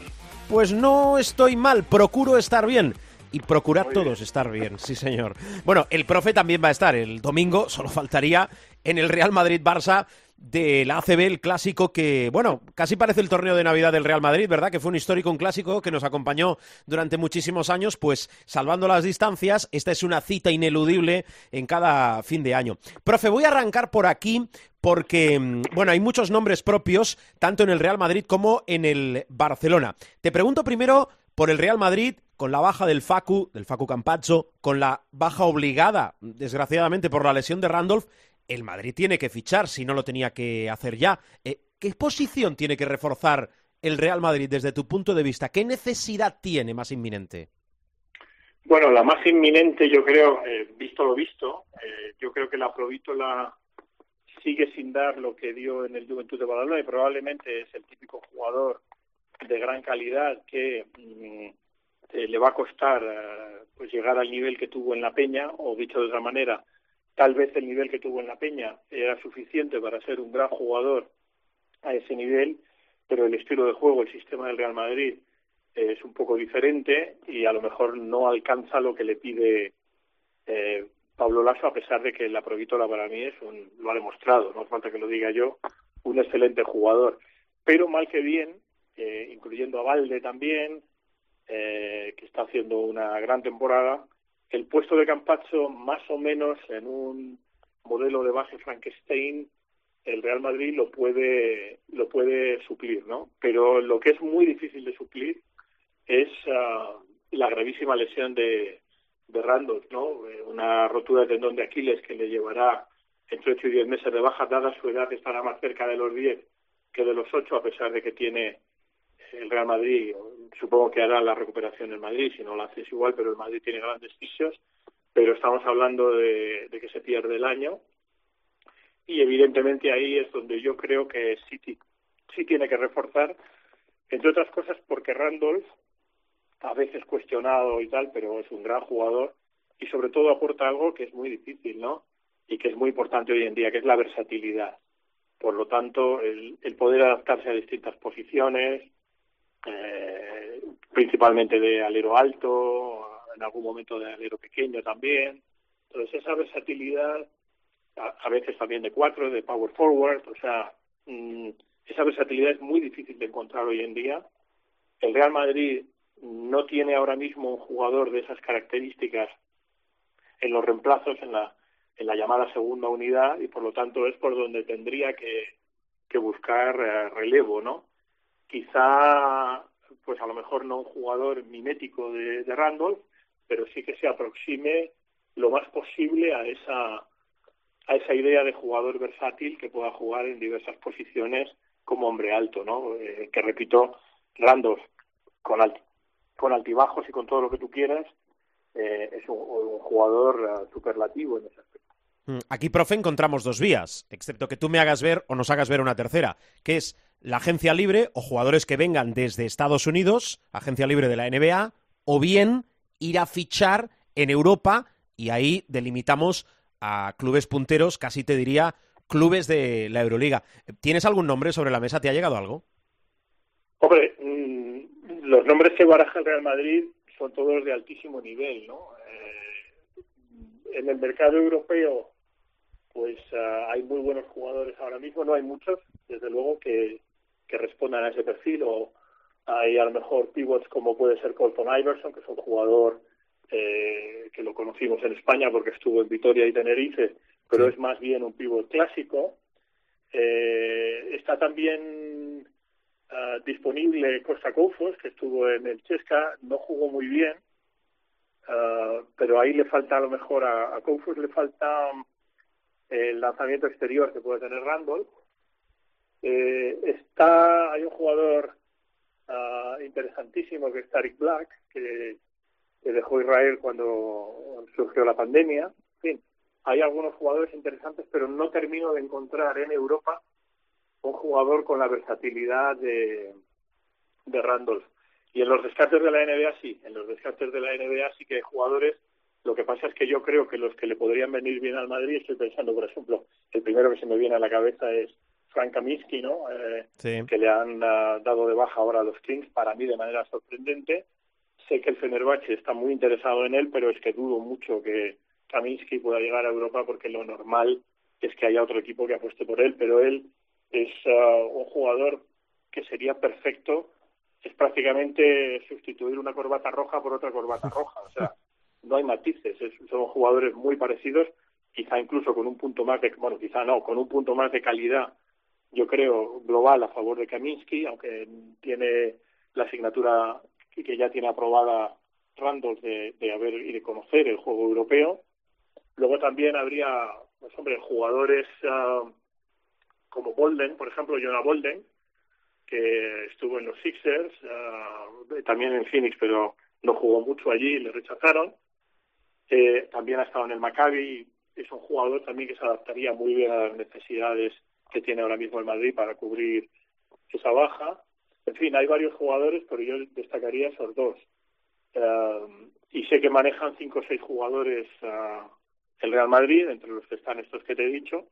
Pues no estoy mal, procuro estar bien. Y procurad Muy todos estar bien, sí señor. Bueno, el profe también va a estar el domingo, solo faltaría en el Real Madrid-Barça del ACB, el clásico que, bueno, casi parece el torneo de Navidad del Real Madrid, ¿verdad? Que fue un histórico, un clásico que nos acompañó durante muchísimos años, pues salvando las distancias, esta es una cita ineludible en cada fin de año. Profe, voy a arrancar por aquí porque, mm, bueno, hay muchos nombres propios, tanto en el Real Madrid como en el Barcelona. Te pregunto primero por el Real Madrid, con la baja del Facu, del Facu Campazzo, con la baja obligada, desgraciadamente, por la lesión de Randolph, el Madrid tiene que fichar si no lo tenía que hacer ya. Eh, ¿Qué posición tiene que reforzar el Real Madrid desde tu punto de vista? ¿Qué necesidad tiene más inminente? Bueno, la más inminente, yo creo, eh, visto lo visto, eh, yo creo que la Provítola sigue sin dar lo que dio en el Juventud de Badalona y probablemente es el típico jugador de gran calidad que mm, eh, le va a costar pues llegar al nivel que tuvo en la Peña, o dicho de otra manera, tal vez el nivel que tuvo en la Peña era suficiente para ser un gran jugador a ese nivel, pero el estilo de juego, el sistema del Real Madrid eh, es un poco diferente y a lo mejor no alcanza lo que le pide eh, Pablo Lasso, a pesar de que la Provítola para mí es un, lo ha demostrado, no falta que lo diga yo, un excelente jugador. Pero mal que bien, eh, incluyendo a Valde también, eh, que está haciendo una gran temporada, el puesto de Campazzo más o menos en un modelo de base Frankenstein el Real Madrid lo puede lo puede suplir, ¿no? Pero lo que es muy difícil de suplir es ah, la gravísima lesión de, de Randolph, ¿no? Eh, Una rotura de tendón de Aquiles que le llevará entre 8 y 10 meses de baja, dada su edad estará más cerca de los 10 que de los 8, a pesar de que tiene el Real Madrid, supongo que hará la recuperación en Madrid, si no lo hace es igual, pero el Madrid tiene grandes fisios, pero estamos hablando de, de que se pierde el año y evidentemente ahí es donde yo creo que City sí tiene que reforzar, entre otras cosas porque Randolph, a veces cuestionado y tal, pero es un gran jugador y sobre todo aporta algo que es muy difícil, ¿no? Y que es muy importante hoy en día, que es la versatilidad. Por lo tanto, el, el poder adaptarse a distintas posiciones, eh, principalmente de alero alto, en algún momento de alero pequeño también. Entonces, esa versatilidad, a, veces también de cuatro, de power forward, o sea, mm, esa versatilidad es muy difícil de encontrar hoy en día. El Real Madrid no tiene ahora mismo un jugador de esas características en los reemplazos, en la, en la llamada segunda unidad, y por lo tanto es por donde tendría que, que buscar eh, relevo, ¿no? Quizá, pues a lo mejor no un jugador mimético de, Randolph, pero sí que se aproxime lo más posible a esa a esa idea de jugador versátil que pueda jugar en diversas posiciones como hombre alto, ¿no? Eh, que repito, Randolph con alti- con altibajos y con todo lo que tú quieras eh, es un, un jugador eh, superlativo en ese aspecto. Mm, Aquí, profe, encontramos dos vías, excepto que tú me hagas ver o nos hagas ver una tercera, que es la agencia libre o jugadores que vengan desde Estados Unidos, agencia libre de la NBA, o bien ir a fichar en Europa y ahí delimitamos a clubes punteros, casi te diría clubes de la Euroliga. ¿Tienes algún nombre sobre la mesa? ¿Te ha llegado algo? Hombre, mm, los nombres que baraja el Real Madrid son todos de altísimo nivel, ¿no? Eh, en el mercado europeo, pues ah, hay muy buenos jugadores ahora mismo, no hay muchos, desde luego, que, que respondan a ese perfil, o hay a lo mejor pivots como puede ser Colton Iverson, que es un jugador eh, que lo conocimos en España porque estuvo en Vitoria y Tenerife, pero es más bien un pivot clásico. Eh, está también ah, disponible Costa Koufos, que estuvo en el Chesca, no jugó muy bien, ah, pero ahí le falta a lo mejor a, a Koufos le falta el lanzamiento exterior que puede tener Randall. Eh, está, hay un jugador ah, interesantísimo que es Tariq Black, que, que dejó Israel cuando surgió la pandemia. En fin, hay algunos jugadores interesantes, pero no termino de encontrar en Europa un jugador con la versatilidad de, de Randolph. Y en los descartes de la NBA sí, en los descartes de la NBA sí que hay jugadores. Lo que pasa es que yo creo que los que le podrían venir bien al Madrid, estoy pensando, por ejemplo, el primero que se me viene a la cabeza es Frank Kaminsky, ¿no? Eh, Sí. que le han ah, dado de baja ahora a los Kings, para mí de manera sorprendente. Sé que el Fenerbahce está muy interesado en él, pero es que dudo mucho que Kaminsky pueda llegar a Europa porque lo normal es que haya otro equipo que apueste por él, pero él es ah, un jugador que sería perfecto, es prácticamente sustituir una corbata roja por otra corbata roja, o sea, no hay matices, es- son jugadores muy parecidos, quizá incluso con un punto más de, bueno, quizá no, con un punto más de calidad, yo creo, global a favor de Kaminsky, aunque tiene la asignatura que ya tiene aprobada Randolph de, de haber y de conocer el juego europeo. Luego también habría, pues hombre, jugadores ah, como Bolden, por ejemplo, Jonah Bolden, que estuvo en los Sixers, ah, también en Phoenix, pero no jugó mucho allí y le rechazaron. Eh, también ha estado en el Maccabi, es un jugador también que se adaptaría muy bien a las necesidades que tiene ahora mismo el Madrid para cubrir esa baja. En fin, hay varios jugadores, pero yo destacaría esos dos. Eh, y sé que manejan cinco o seis jugadores ah, el Real Madrid, entre los que están estos que te he dicho,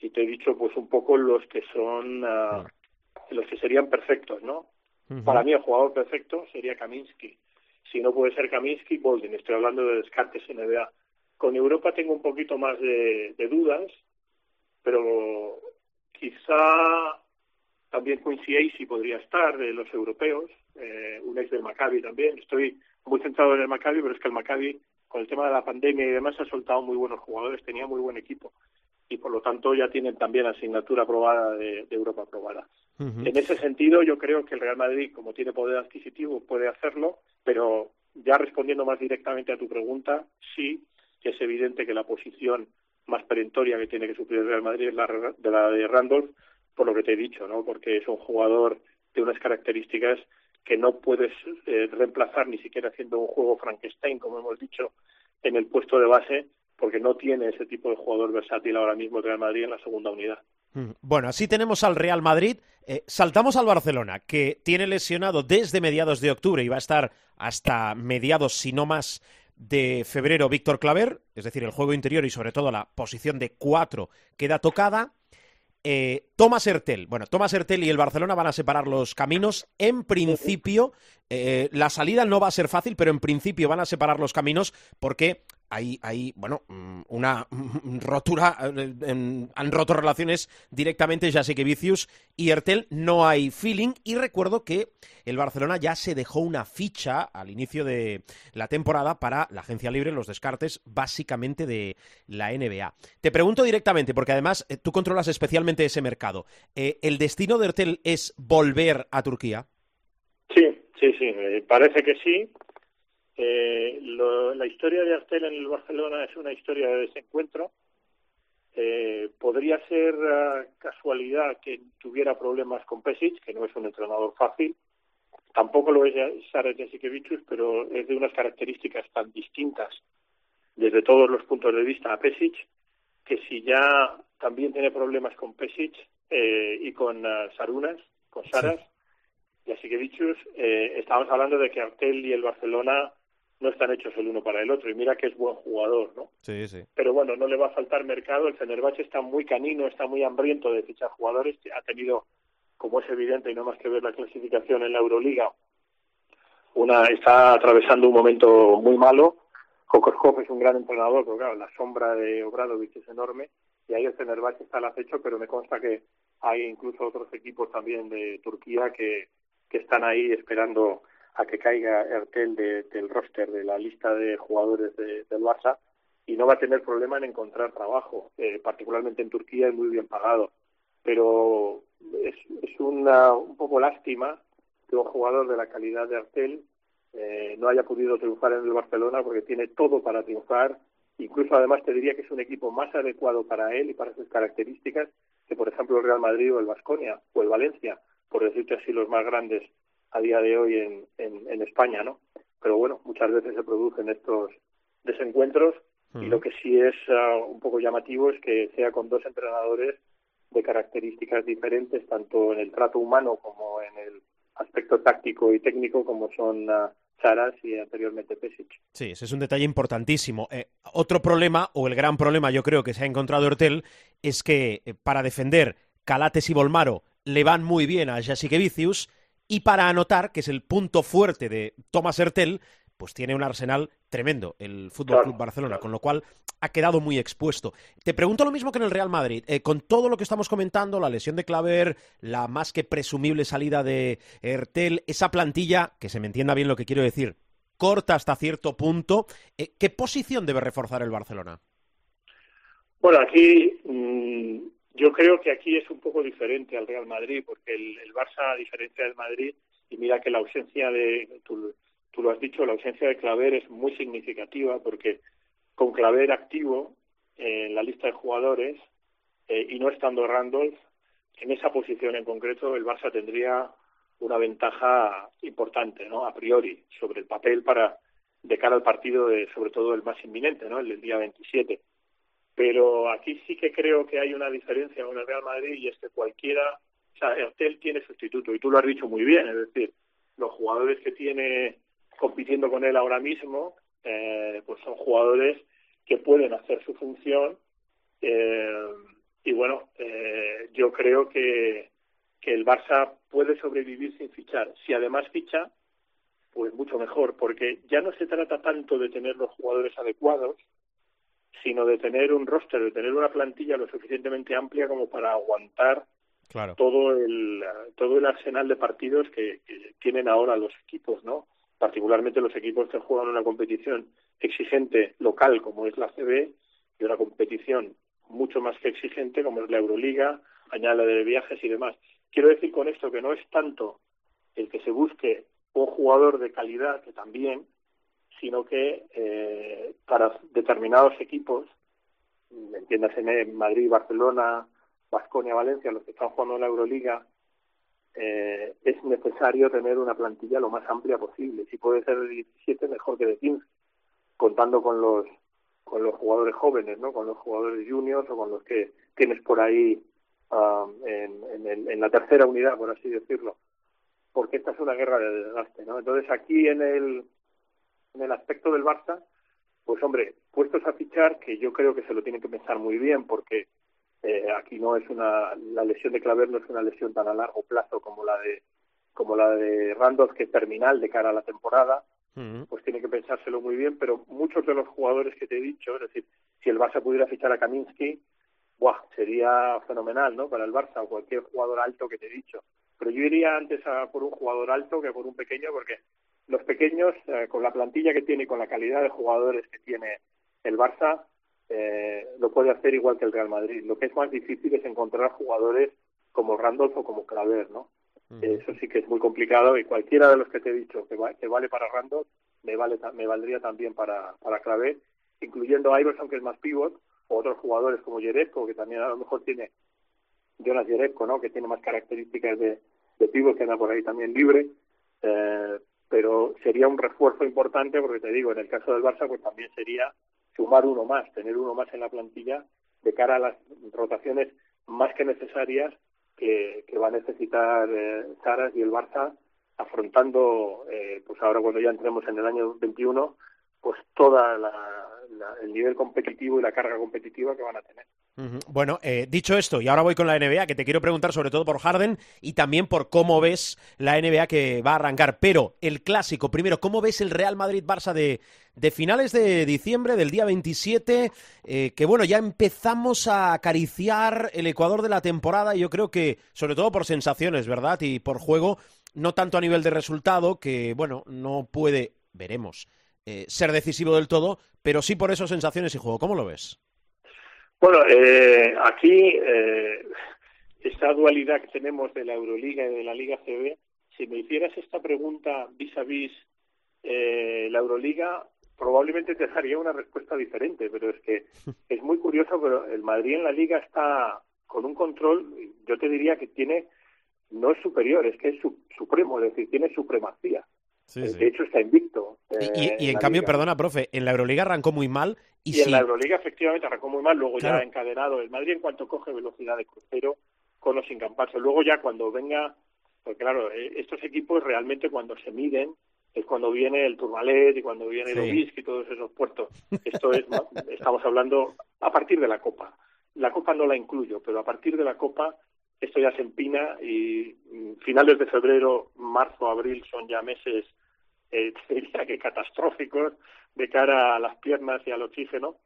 y te he dicho pues un poco los que son ah, los que serían perfectos, ¿no? Para mí el jugador perfecto sería Kaminsky. Si no puede ser Kaminsky, Bolden. Estoy hablando de descartes NBA. Con Europa tengo un poquito más de, de dudas, pero quizá también Quincy Acey podría estar de los europeos, eh, un ex del Maccabi también. Estoy muy centrado en el Maccabi, pero es que el Maccabi, con el tema de la pandemia y demás, ha soltado muy buenos jugadores, tenía muy buen equipo y por lo tanto ya tienen también asignatura aprobada de, de Europa aprobada. En ese sentido, yo creo que el Real Madrid, como tiene poder adquisitivo, puede hacerlo, pero ya respondiendo más directamente a tu pregunta, sí que es evidente que la posición más perentoria que tiene que suplir el Real Madrid es la de la de Randolph, por lo que te he dicho, ¿no? Porque es un jugador de unas características que no puedes eh, reemplazar ni siquiera haciendo un juego Frankenstein, como hemos dicho, en el puesto de base, porque no tiene ese tipo de jugador versátil ahora mismo el Real Madrid en la segunda unidad. Mm, Bueno, así tenemos al Real Madrid. Eh, saltamos al Barcelona, que tiene lesionado desde mediados de octubre y va a estar hasta mediados, si no más, de febrero Víctor Claver, es decir, el juego interior y sobre todo la posición de cuatro queda tocada. Eh, Thomas Hertel. Bueno, Thomas Hertel y el Barcelona van a separar los caminos. En principio, eh, la salida no va a ser fácil, pero en principio van a separar los caminos porque hay, hay bueno, mm, una rotura, eh, han roto relaciones directamente Vicius y Hertel, no hay feeling y recuerdo que el Barcelona ya se dejó una ficha al inicio de la temporada para la agencia libre, los descartes básicamente de la NBA. Te pregunto directamente, porque además eh, tú controlas especialmente ese mercado, eh, ¿el destino de Hertel es volver a Turquía? Sí, sí, sí, parece que sí. Eh, lo- la historia de Artel en el Barcelona es una historia de desencuentro. Eh, podría ser ah, casualidad que tuviera problemas con Pesic, que no es un entrenador fácil. Tampoco lo es Sara Jasikevichus, pero es de unas características tan distintas desde todos los puntos de vista a Pesic, que si ya también tiene problemas con Pesic eh, y con ah, Sarunas, con Saras, que dichos, eh, estamos hablando de que Artel y el Barcelona no están hechos el uno para el otro. Y mira que es buen jugador, ¿no? Sí, sí. Pero bueno, no le va a faltar mercado. El Fenerbahce está muy canino, está muy hambriento de fichar jugadores. Ha tenido, como es evidente y no más que ver la clasificación en la Euroliga, una está atravesando un momento muy malo. Kokorkov es un gran entrenador, pero claro, la sombra de Obradovic es enorme y ahí el Fenerbahce está al acecho, pero me consta que hay incluso otros equipos también de Turquía que, que están ahí esperando a que caiga Ertel de- del roster, de la lista de jugadores de- del Barça, y no va a tener problema en encontrar trabajo, eh, particularmente en Turquía es muy bien pagado. Pero es, es una, un poco lástima que un jugador de la calidad de Artel eh, no haya podido triunfar en el Barcelona porque tiene todo para triunfar. Incluso además te diría que es un equipo más adecuado para él y para sus características que por ejemplo el Real Madrid o el Vasconia o el Valencia, por decirte así los más grandes a día de hoy en, en, en España, ¿no? Pero bueno, muchas veces se producen estos desencuentros y lo que sí es ah, un poco llamativo es que sea con dos entrenadores de características diferentes, tanto en el trato humano como en el aspecto táctico y técnico, como son ah, Saras y anteriormente Pesic. Sí, ese es un detalle importantísimo. Eh, otro problema, o el gran problema yo creo que se ha encontrado Hortel, es que eh, para defender Calates y Volmaro le van muy bien a Jasikevicius y para anotar, que es el punto fuerte de Thomas Hertel, pues tiene un arsenal tremendo el Fútbol Claro, Club Barcelona, claro. con lo cual ha quedado muy expuesto. Te pregunto lo mismo que en el Real Madrid. Eh, con todo lo que estamos comentando, la lesión de Claver, la más que presumible salida de Hertel, esa plantilla, que se me entienda bien lo que quiero decir, corta hasta cierto punto, eh, ¿qué posición debe reforzar el Barcelona? Bueno, aquí mm, yo creo que aquí es un poco diferente al Real Madrid, porque el, Barça, a diferencia del Madrid, y mira que la ausencia de, tú, tú lo has dicho, la ausencia de Claver es muy significativa, porque con Claver activo eh, en la lista de jugadores eh, y no estando Randolph, en esa posición en concreto el Barça tendría una ventaja importante, ¿no? A priori, sobre el papel para de cara al partido, de, sobre todo el más inminente, ¿no? El del día 27 pero aquí sí que creo que hay una diferencia con el Real Madrid y es que cualquiera, o sea, Ertel tiene sustituto y tú lo has dicho muy bien, es decir, los jugadores que tiene compitiendo con él ahora mismo, eh, pues son jugadores que pueden hacer su función eh, y bueno, eh, yo creo que, que el Barça puede sobrevivir sin fichar. Si además ficha, pues mucho mejor, porque ya no se trata tanto de tener los jugadores adecuados, sino de tener un roster, de tener una plantilla lo suficientemente amplia como para aguantar Claro. todo el todo el arsenal de partidos que, que tienen ahora los equipos, ¿no? Particularmente los equipos que juegan una competición exigente local como es la CB y una competición mucho más que exigente como es la Euroliga, añade de viajes y demás. Quiero decir con esto que no es tanto el que se busque un jugador de calidad que también sino que eh, para determinados equipos, entiéndase en Madrid, Barcelona, Vasconia, Valencia, los que están jugando en la Euroliga, eh, es necesario tener una plantilla lo más amplia posible. Si puede ser de 17, mejor que de 15, contando con los con los jugadores jóvenes, ¿no? Con los jugadores juniors o con los que tienes por ahí um, en, en, el- en la tercera unidad, por así decirlo. Porque esta es una guerra de desgaste, ¿no? Entonces aquí en el en el aspecto del Barça, pues hombre, puestos a fichar, que yo creo que se lo tienen que pensar muy bien, porque eh, aquí no es una, la lesión de Claver no es una lesión tan a largo plazo como la de como la de Randolph, que es terminal de cara a la temporada, pues tiene que pensárselo muy bien, pero muchos de los jugadores que te he dicho, es decir, si el Barça pudiera fichar a Kaminsky, ¡buah! sería fenomenal, ¿no? Para el Barça o cualquier jugador alto que te he dicho. Pero yo iría antes a por un jugador alto que por un pequeño, porque los pequeños, eh, con la plantilla que tiene y con la calidad de jugadores que tiene el Barça, eh, lo puede hacer igual que el Real Madrid. Lo que es más difícil es encontrar jugadores como Randolph o como Claver, ¿no? Eso sí que es muy complicado y cualquiera de los que te he dicho que, va- que vale para Randolph me vale me valdría también para para Claver, incluyendo a Iverson que es más pivot o otros jugadores como Jerebko que también a lo mejor tiene Jonas Jerebko, ¿no? Que tiene más características de, de pivot que anda por ahí también libre, eh, pero sería un refuerzo importante porque te digo en el caso del Barça pues también sería sumar uno más, tener uno más en la plantilla de cara a las rotaciones más que necesarias que, va a necesitar eh, Saras y el Barça afrontando, eh, pues ahora cuando ya entremos en el año 21, pues toda la- el nivel competitivo y la carga competitiva que van a tener. Bueno, eh, dicho esto, y ahora voy con la NBA, que te quiero preguntar sobre todo por Harden y también por cómo ves la NBA que va a arrancar. Pero el clásico, primero, ¿cómo ves el Real Madrid-Barça de, de finales de diciembre, del día 27? Eh, que bueno, ya empezamos a acariciar el Ecuador de la temporada y yo creo que, sobre todo por sensaciones, ¿verdad? Y por juego, no tanto a nivel de resultado, que bueno, no puede, veremos, eh, ser decisivo del todo, pero sí por esas sensaciones y juego. ¿Cómo lo ves? Bueno, eh, aquí eh, esta dualidad que tenemos de la Euroliga y de la Liga CB, si me hicieras esta pregunta vis a vis eh, la Euroliga, probablemente te daría una respuesta diferente, pero es que es muy curioso, pero el Madrid en la Liga está con un control, yo te diría que tiene, no es superior, es que es su- supremo, es decir, tiene supremacía. De hecho, está invicto. Y, eh, y- y en cambio, Liga. perdona, profe, en la Euroliga arrancó muy mal y, Y, sí, en la Euroliga efectivamente arrancó muy mal, luego Claro. ya encadenado el Madrid en cuanto coge velocidad de crucero con o sin camparse. Luego ya cuando venga, porque claro, eh, estos equipos realmente cuando se miden es cuando viene el Turmalet y cuando viene el Obisque y todos esos puertos. Esto es, estamos hablando a partir de la Copa. La Copa no la incluyo, pero a partir de la Copa esto ya se empina y mm, finales de febrero, marzo, abril son ya meses eh, diría que catastróficos de cara a las piernas y al oxígeno.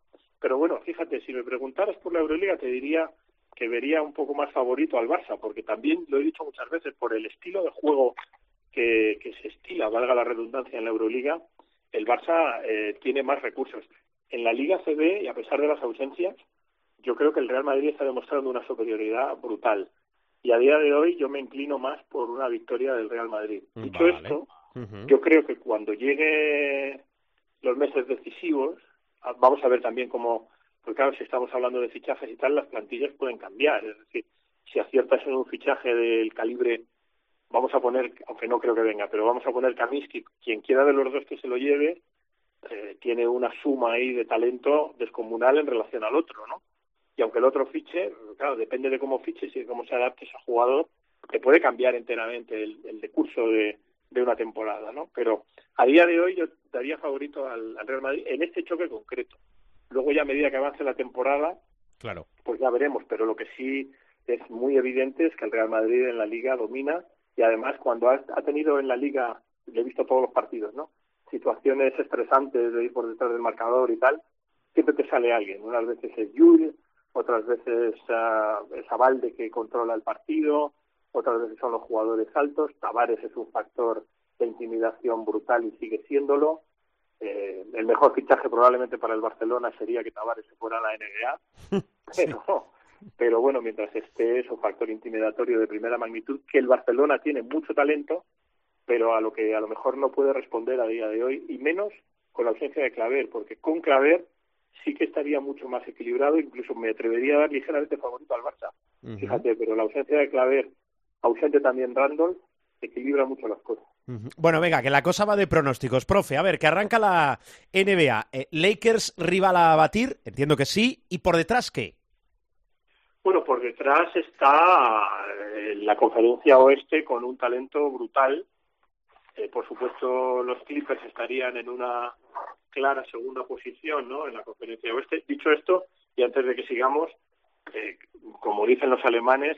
Pero bueno, fíjate, si me preguntaras por la Euroliga, te diría que vería un poco más favorito al Barça, porque también lo he dicho muchas veces, por el estilo de juego que, que se estila, valga la redundancia, en la Euroliga, el Barça eh, tiene más recursos. En la Liga CB, y a pesar de las ausencias, yo creo que el Real Madrid está demostrando una superioridad brutal. Y a día de hoy yo me inclino más por una victoria del Real Madrid. Dicho Vale. Yo creo que cuando llegue los meses decisivos, ah, vamos a ver también cómo, porque claro, si estamos hablando de fichajes y tal, las plantillas pueden cambiar. Es decir, si aciertas en un fichaje del calibre, vamos a poner, aunque no creo que venga, pero vamos a poner Kaminsky, quien quiera de los dos que se lo lleve, eh, tiene una suma ahí de talento descomunal en relación al otro, ¿no? Y aunque el otro fiche, claro, depende de cómo fiches y de cómo se adapte ese jugador, te puede cambiar enteramente el, el decurso de, de una temporada, ¿no? Pero a día de hoy yo daría favorito al, al Real Madrid en este choque concreto. Luego ya a medida que avance la temporada, Claro. pues ya veremos, pero lo que sí es muy evidente es que el Real Madrid en la liga domina y además cuando ha, ha tenido en la liga, le he visto todos los partidos, ¿no? Situaciones estresantes de ir por detrás del marcador y tal, siempre te sale alguien. Unas veces es Jules, otras veces ah, es Avalde que controla el partido, otras veces son los jugadores altos. Tavares es un factor de intimidación brutal y sigue siéndolo. Eh, el mejor fichaje probablemente para el Barcelona sería que Tavares se fuera a la NBA, pero, pero bueno, mientras esté es un factor intimidatorio de primera magnitud, que el Barcelona tiene mucho talento, pero a lo que a lo mejor no puede responder a día de hoy, y menos con la ausencia de Claver, porque con Claver sí que estaría mucho más equilibrado, incluso me atrevería a dar ligeramente favorito al Barça. Fíjate, pero la ausencia de Claver, ausente también Randolph, equilibra mucho las cosas. Bueno, venga, que la cosa va de pronósticos. Profe, a ver, que arranca la NBA. Eh, Lakers rival a batir, entiendo que sí. ¿Y por detrás qué? Bueno, por detrás está eh, la conferencia oeste con un talento brutal. Eh, por supuesto, los Clippers estarían en una clara segunda posición ¿no? en la conferencia oeste. Dicho esto, y antes de que sigamos, eh, como dicen los alemanes,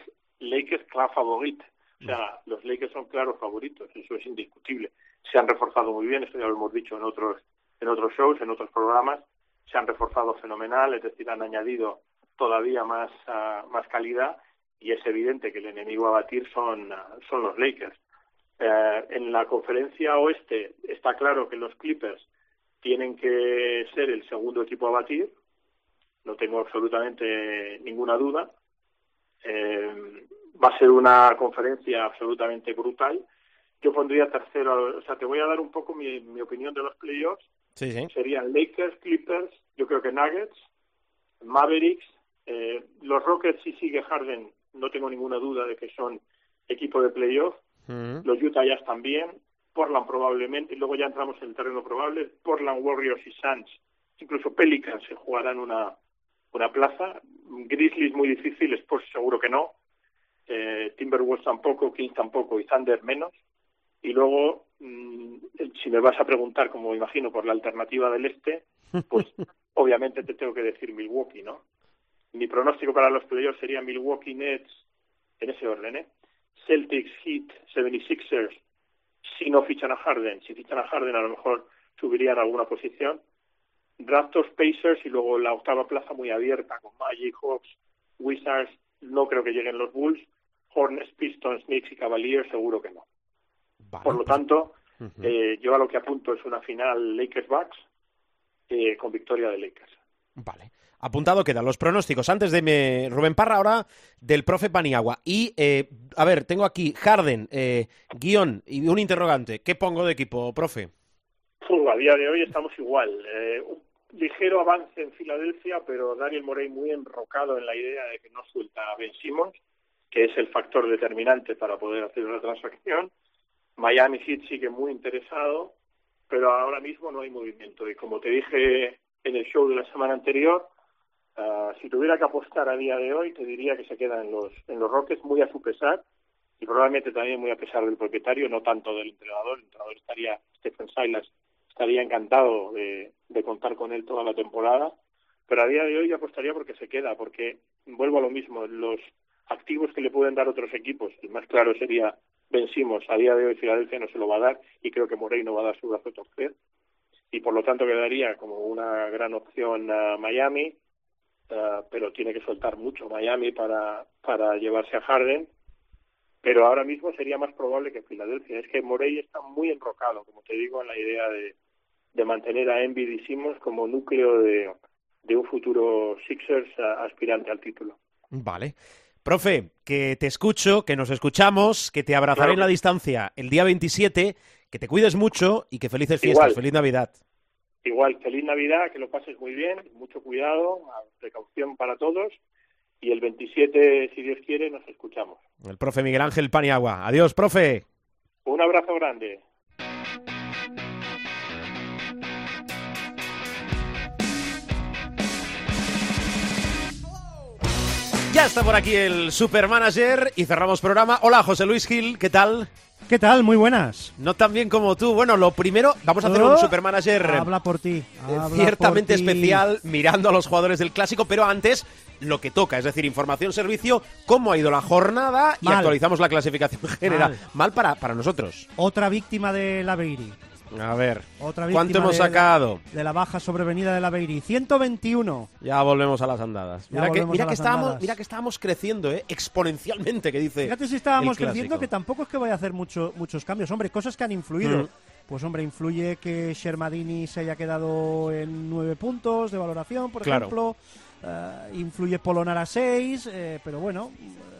Lakers klar favorit. O sea, los Lakers son claros favoritos, eso es indiscutible. Se han reforzado muy bien, esto ya lo hemos dicho en otros, en otros shows, en otros programas. Se han reforzado fenomenal, es decir, han añadido todavía más, ah, más calidad y es evidente que el enemigo a batir son, ah, son los Lakers. Eh, en la conferencia oeste está claro que los Clippers tienen que ser el segundo equipo a batir, no tengo absolutamente ninguna duda. Eh, va a ser una conferencia absolutamente brutal. Yo pondría tercero, o sea, te voy a dar un poco mi, mi opinión de los playoffs. Sí, sí. Serían Lakers, Clippers, yo creo que Nuggets, Mavericks, eh, los Rockets si sigue Harden, no tengo ninguna duda de que son equipo de playoff. Ujú. Los Utah Jazz también, Portland probablemente, y luego ya entramos en el terreno probable, Portland Warriors y Suns, incluso Pelicans se jugarán una, una plaza, Grizzlies muy difícil, Spurs seguro que no, eh, Timberwolves tampoco, Kings tampoco y Thunder menos, y luego, mm, si me vas a preguntar, como imagino, por la alternativa del este, pues obviamente te tengo que decir Milwaukee, ¿no? Mi pronóstico para los playoffs sería Milwaukee Nets, en ese orden, ¿eh? Celtics, Heat, 76ers, si no fichan a Harden. Si fichan a Harden, a lo mejor subirían a alguna posición. Raptors, Pacers y luego la octava plaza muy abierta con Magic, Hawks, Wizards. No creo que lleguen los Bulls. Hornets, Pistons, Knicks y Cavaliers, seguro que no. Vale, Por lo pues- tanto, eh, yo a lo que apunto es una final Lakers-Bucks eh, con victoria de Lakers. Vale. Apuntado quedan los pronósticos. Antes de me... Rubén Parra, ahora del profe Paniagua. Y, eh, a ver, tengo aquí Harden, eh, guion y un interrogante. ¿Qué pongo de equipo, profe? Fu, a día de hoy estamos igual. Eh, un ligero avance en Filadelfia, pero Daniel Morey muy enrocado en la idea de que no suelta a Ben Simmons, que es el factor determinante para poder hacer una transacción. Miami Heat sigue muy interesado, pero ahora mismo no hay movimiento. Y como te dije en el show de la semana anterior, ah, si tuviera que apostar a día de hoy, te diría que se queda en los, en los Rockets muy a su pesar y probablemente también muy a pesar del propietario, no tanto del entrenador. El entrenador estaría, Stephen Silas, estaría encantado de, de contar con él toda la temporada, pero a día de hoy apostaría porque se queda, porque vuelvo a lo mismo, los activos que le pueden dar otros equipos, el más claro sería Ben Simmons, a día de hoy Filadelfia no se lo va a dar y creo que Morey no va a dar su brazo a y por lo tanto quedaría como una gran opción a Miami, ah, pero tiene que soltar mucho Miami para, para llevarse a Harden pero ahora mismo sería más probable que Filadelfia. Es que Morey está muy enrocado, como te digo, en la idea de, de mantener a Embiid y Simmons como núcleo de, de un futuro Sixers a- aspirante al título. Vale. Profe, que te escucho, que nos escuchamos, que te abrazaré Claro en la distancia el día 27, que te cuides mucho y que felices fiestas, Igual. feliz Navidad. Igual, feliz Navidad, que lo pases muy bien, mucho cuidado, precaución para todos. Y el 27, si Dios quiere, nos escuchamos. El profe Miguel Ángel Paniagua. Adiós, profe. Un abrazo grande. Ya está por aquí el supermanager y cerramos programa. Hola, José Luis Gil, ¿qué tal? ¿Qué tal? Muy buenas. No tan bien como tú. Bueno, lo primero, vamos a hacer un Oh, supermanager Habla por ti. eh, habla ciertamente por ti. especial mirando a los jugadores del clásico, pero antes lo que toca, es decir, información, servicio, cómo ha ido la jornada y Mal. actualizamos la clasificación general. Mal. Mal para, para nosotros. Otra víctima de la Beiri. A ver, Otra ¿cuánto hemos de sacado? De la baja sobrevenida de la Beiri. 121. Ya volvemos a las andadas. Mira, que, mira estábamos, andadas. mira que estábamos creciendo, ¿eh? exponencialmente, que dice. Fíjate si estábamos creciendo que tampoco es que vaya a hacer mucho, muchos cambios. Hombre, cosas que han influido. Mm. Pues hombre, influye que Shermadini se haya quedado en nueve puntos de valoración, por Claro. ejemplo. Eh, influye Polonar a 6, pero bueno, eh,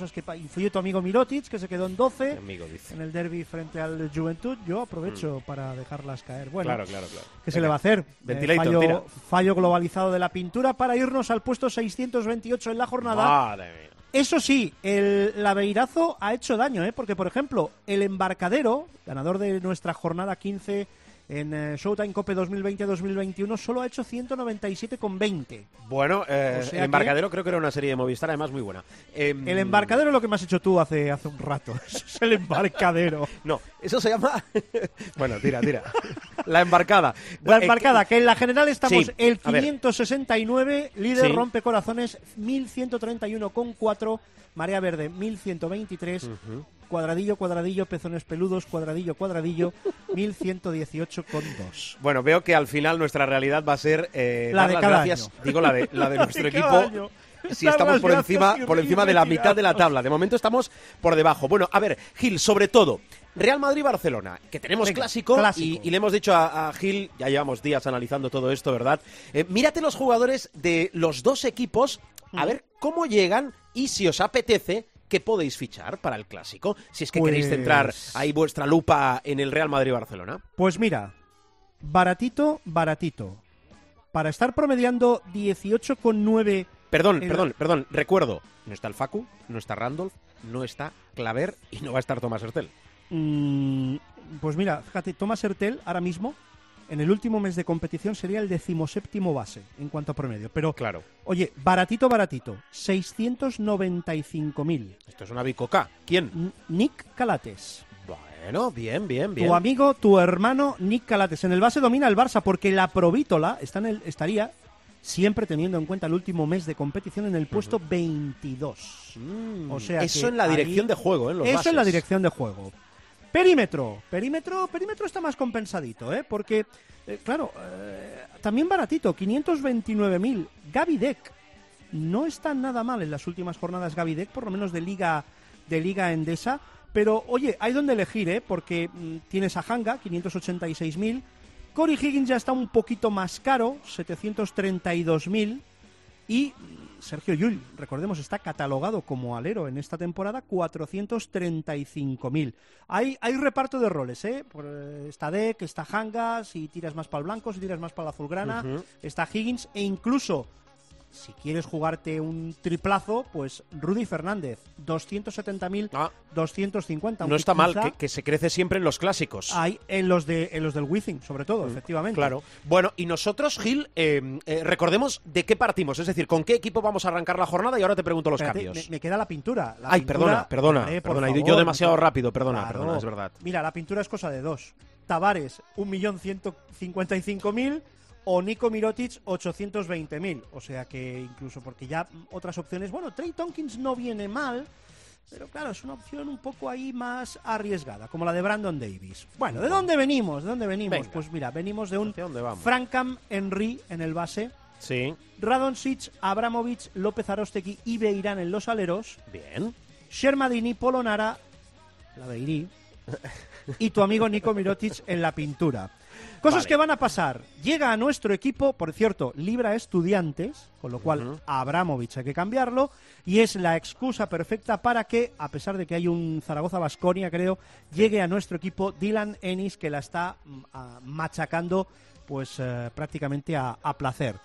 cosas que... Influye tu amigo Mirotic, que se quedó en 12 Amigo, en el derby frente al Juventud. Yo aprovecho para dejarlas caer. Bueno, Mm. Claro, claro, claro. ¿Qué se Venga. le va a hacer? Eh, fallo, fallo globalizado de la pintura para irnos al puesto 628 en la jornada. Madre mía. Eso sí, el Laveirazo ha hecho daño, ¿eh? porque por ejemplo, el embarcadero, ganador de nuestra jornada 15 en eh, Showtime Cope 2020-2021, solo ha hecho 197,20. Bueno, eh, O sea el que- embarcadero creo que era una serie de Movistar, además muy buena. Em, El embarcadero es lo que me has hecho tú hace, hace un rato. Eso es el embarcadero. No, eso se llama. bueno, tira, tira. La embarcada. La Eh, embarcada, que en la general estamos Sí, el a ver. 569, líder Sí. rompe corazones 1131,4, marea verde 1123, cuadradillo, cuadradillo, pezones peludos, cuadradillo, cuadradillo, 1118,2. Bueno, veo que al final nuestra realidad va a ser eh, La dar de las cada gracias. año. Digo la de, la de nuestro de equipo. año. Si Dar estamos por encima, por encima de la mitad de la tabla. De momento estamos por debajo. Bueno, a ver, Gil, sobre todo, Real Madrid-Barcelona, que tenemos Venga, clásico, clásico. Y, y le hemos dicho a, a Gil, ya llevamos días analizando todo esto, ¿verdad? Eh, mírate los jugadores de los dos equipos, a ver cómo llegan y si os apetece podéis fichar para el clásico, si es que queréis Pues- centrar ahí vuestra lupa en el Real Madrid-Barcelona. Pues mira, baratito, baratito. Para estar promediando 18,9 Perdón, El- perdón, perdón, recuerdo, no está el Facu, no está Randolph, no está Claver y no va a estar Tomás Hertel. Mm, pues mira, fíjate, Thomas Hertel ahora mismo, en el último mes de competición, sería el decimoséptimo base en cuanto a promedio. Pero, Claro, oye, baratito, baratito, 695.000. esto es una bicoca. ¿Quién? N- Nick Calates. Bueno, bien, bien, bien. Tu amigo, tu hermano Nick Calates. En el base domina el Barça porque la Provítola está en el, estaría siempre teniendo en cuenta el último mes de competición en el puesto 22. O sea Eso en la ahí- dirección de juego, ¿eh? los Eso en la dirección de juego. Perímetro, perímetro, perímetro está más compensadito, ¿eh? Porque, eh, claro, eh, también baratito, 529.000. Gaby Deck no está nada mal en las últimas jornadas Gaby Deck, por lo menos de liga de liga endesa. Pero, oye, hay donde elegir, ¿eh? Porque mm, tienes a Hanga, 586.000. Corey Higgins ya está un poquito más caro, 732.000. Y Sergio Llull, recordemos, está catalogado como alero en esta temporada, 435.000. Hay, hay reparto de roles, ¿eh? Eh, está Deck, está Hanga, si tiras más para el blanco, si tiras más para la azulgrana, está Higgins e incluso, si quieres jugarte un triplazo, pues Rudy Fernández, 270.000, 250. No está mal, que, que se crece siempre en los clásicos. Hay en los, de, en los del Wizzing, sobre todo, efectivamente. Claro. Bueno, y nosotros, Gil, eh, eh, recordemos de qué partimos, es decir, con qué equipo vamos a arrancar la jornada y ahora te pregunto los Espérate, cambios. Me, me queda la pintura. La Ay, pintura, perdona, perdona, por perdona. favor, yo demasiado rápido, perdona, Claro. perdona, es verdad. Mira, la pintura es cosa de dos. Tavares, 1.155.000 o Nico Mirotic, 820.000. O sea que incluso porque ya otras opciones... Bueno, Trey Tompkins no viene mal, pero claro, es una opción un poco ahí más arriesgada, como la de Brandon Davis. Bueno, ¿de dónde venimos? ¿De dónde venimos? Venga. Pues mira, venimos de un? Francam Henry en el base. Sí. Radonsic, Abramovic, López Arostegui y Beirán en los aleros. Bien. Shermadini, Polonara, la Beirí, y tu amigo Nico Mirotic en la pintura. Cosas Vale. que van a pasar. Llega a nuestro equipo, por cierto, libra estudiantes, con lo cual a Abramovich hay que cambiarlo, y es la excusa perfecta para que, a pesar de que hay un Zaragoza Basconia, creo, llegue a nuestro equipo Dylan Ennis, que la está mm, machacando pues eh, prácticamente a, a placer.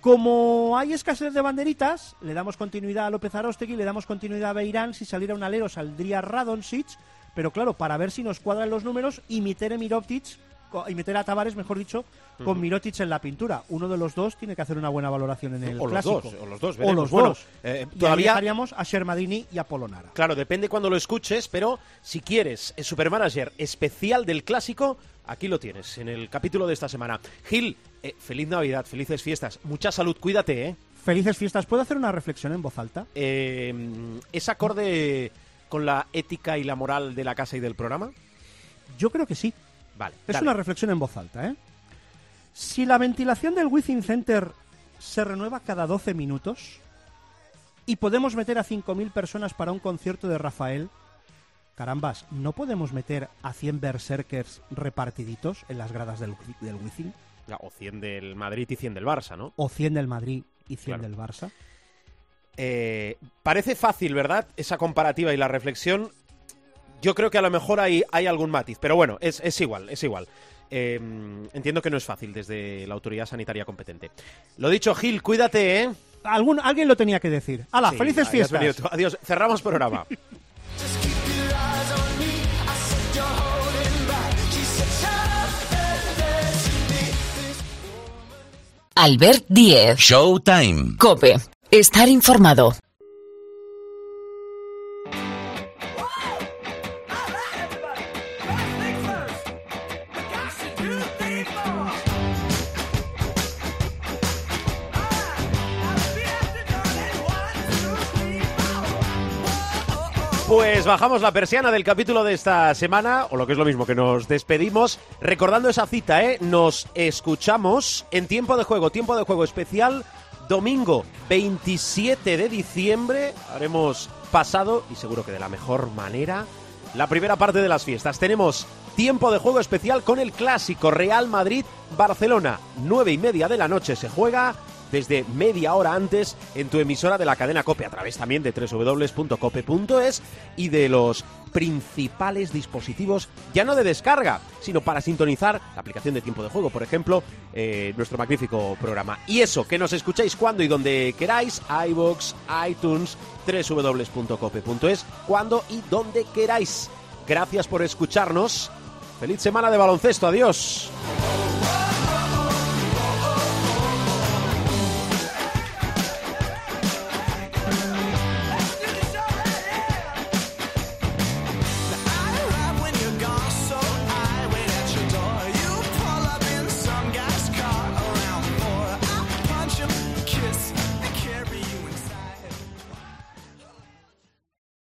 Como hay escasez de banderitas, le damos continuidad a López Arostegui, le damos continuidad a Beirán. Si saliera un alero, saldría Radonsic. Pero claro, para ver si nos cuadran los números, y Mirotic, co- y meter a Tavares, mejor dicho, con. Mirotic en la pintura. Uno de los dos tiene que hacer una buena valoración en el O los clásico. dos, o los dos, O los Bueno, dos. eh, Y todavía- dejaríamos a Shermadini y a Polonara. Claro, depende cuando lo escuches, pero si quieres el Supermanager especial del clásico, aquí lo tienes, en el capítulo de esta semana. Gil, eh, feliz Navidad, felices fiestas, mucha salud, cuídate, ¿eh? Felices fiestas. ¿Puedo hacer una reflexión en voz alta? Eh, ¿Es acorde con la ética y la moral de la casa y del programa? Yo creo que sí. Vale. Es dale. una reflexión en voz alta, ¿eh? Si la ventilación del Within Center se renueva cada 12 minutos y podemos meter a 5.000 personas para un concierto de Rafael, carambas, ¿no podemos meter a 100 berserkers repartiditos en las gradas del, del Within? O 100 del Madrid y 100 del Barça, ¿no? ¿O 100 del Madrid y 100 Claro. del Barça? Eh, parece fácil, ¿verdad? Esa comparativa y la reflexión. Yo creo que a lo mejor hay, hay algún matiz, pero bueno, es, es igual, es igual. Eh, entiendo que no es fácil desde la autoridad sanitaria competente. Lo dicho, Gil, cuídate, ¿eh? Algún, alguien lo tenía que decir. ¡Hala, Sí, felices fiestas! Adiós, cerramos programa. Albert Diez. Showtime. Cope. Estar informado. Bajamos la persiana del capítulo de esta semana, o lo que es lo mismo, que nos despedimos, recordando esa cita, ¿eh? Nos escuchamos en tiempo de juego, tiempo de juego especial, domingo 27 de diciembre. Haremos pasado, y seguro que de la mejor manera, la primera parte de las fiestas. Tenemos tiempo de juego especial con el clásico Real Madrid-Barcelona. Nueve y media de la noche se juega desde media hora antes en tu emisora de la cadena Cope, a través también de www.cope.es y de los principales dispositivos, ya no de descarga, sino para sintonizar la aplicación de tiempo de juego, por ejemplo, eh, nuestro magnífico programa. Y eso, que nos escucháis cuando y donde queráis, iBox, iTunes, www.cope.es, cuando y donde queráis. Gracias por escucharnos. Feliz semana de baloncesto, adiós.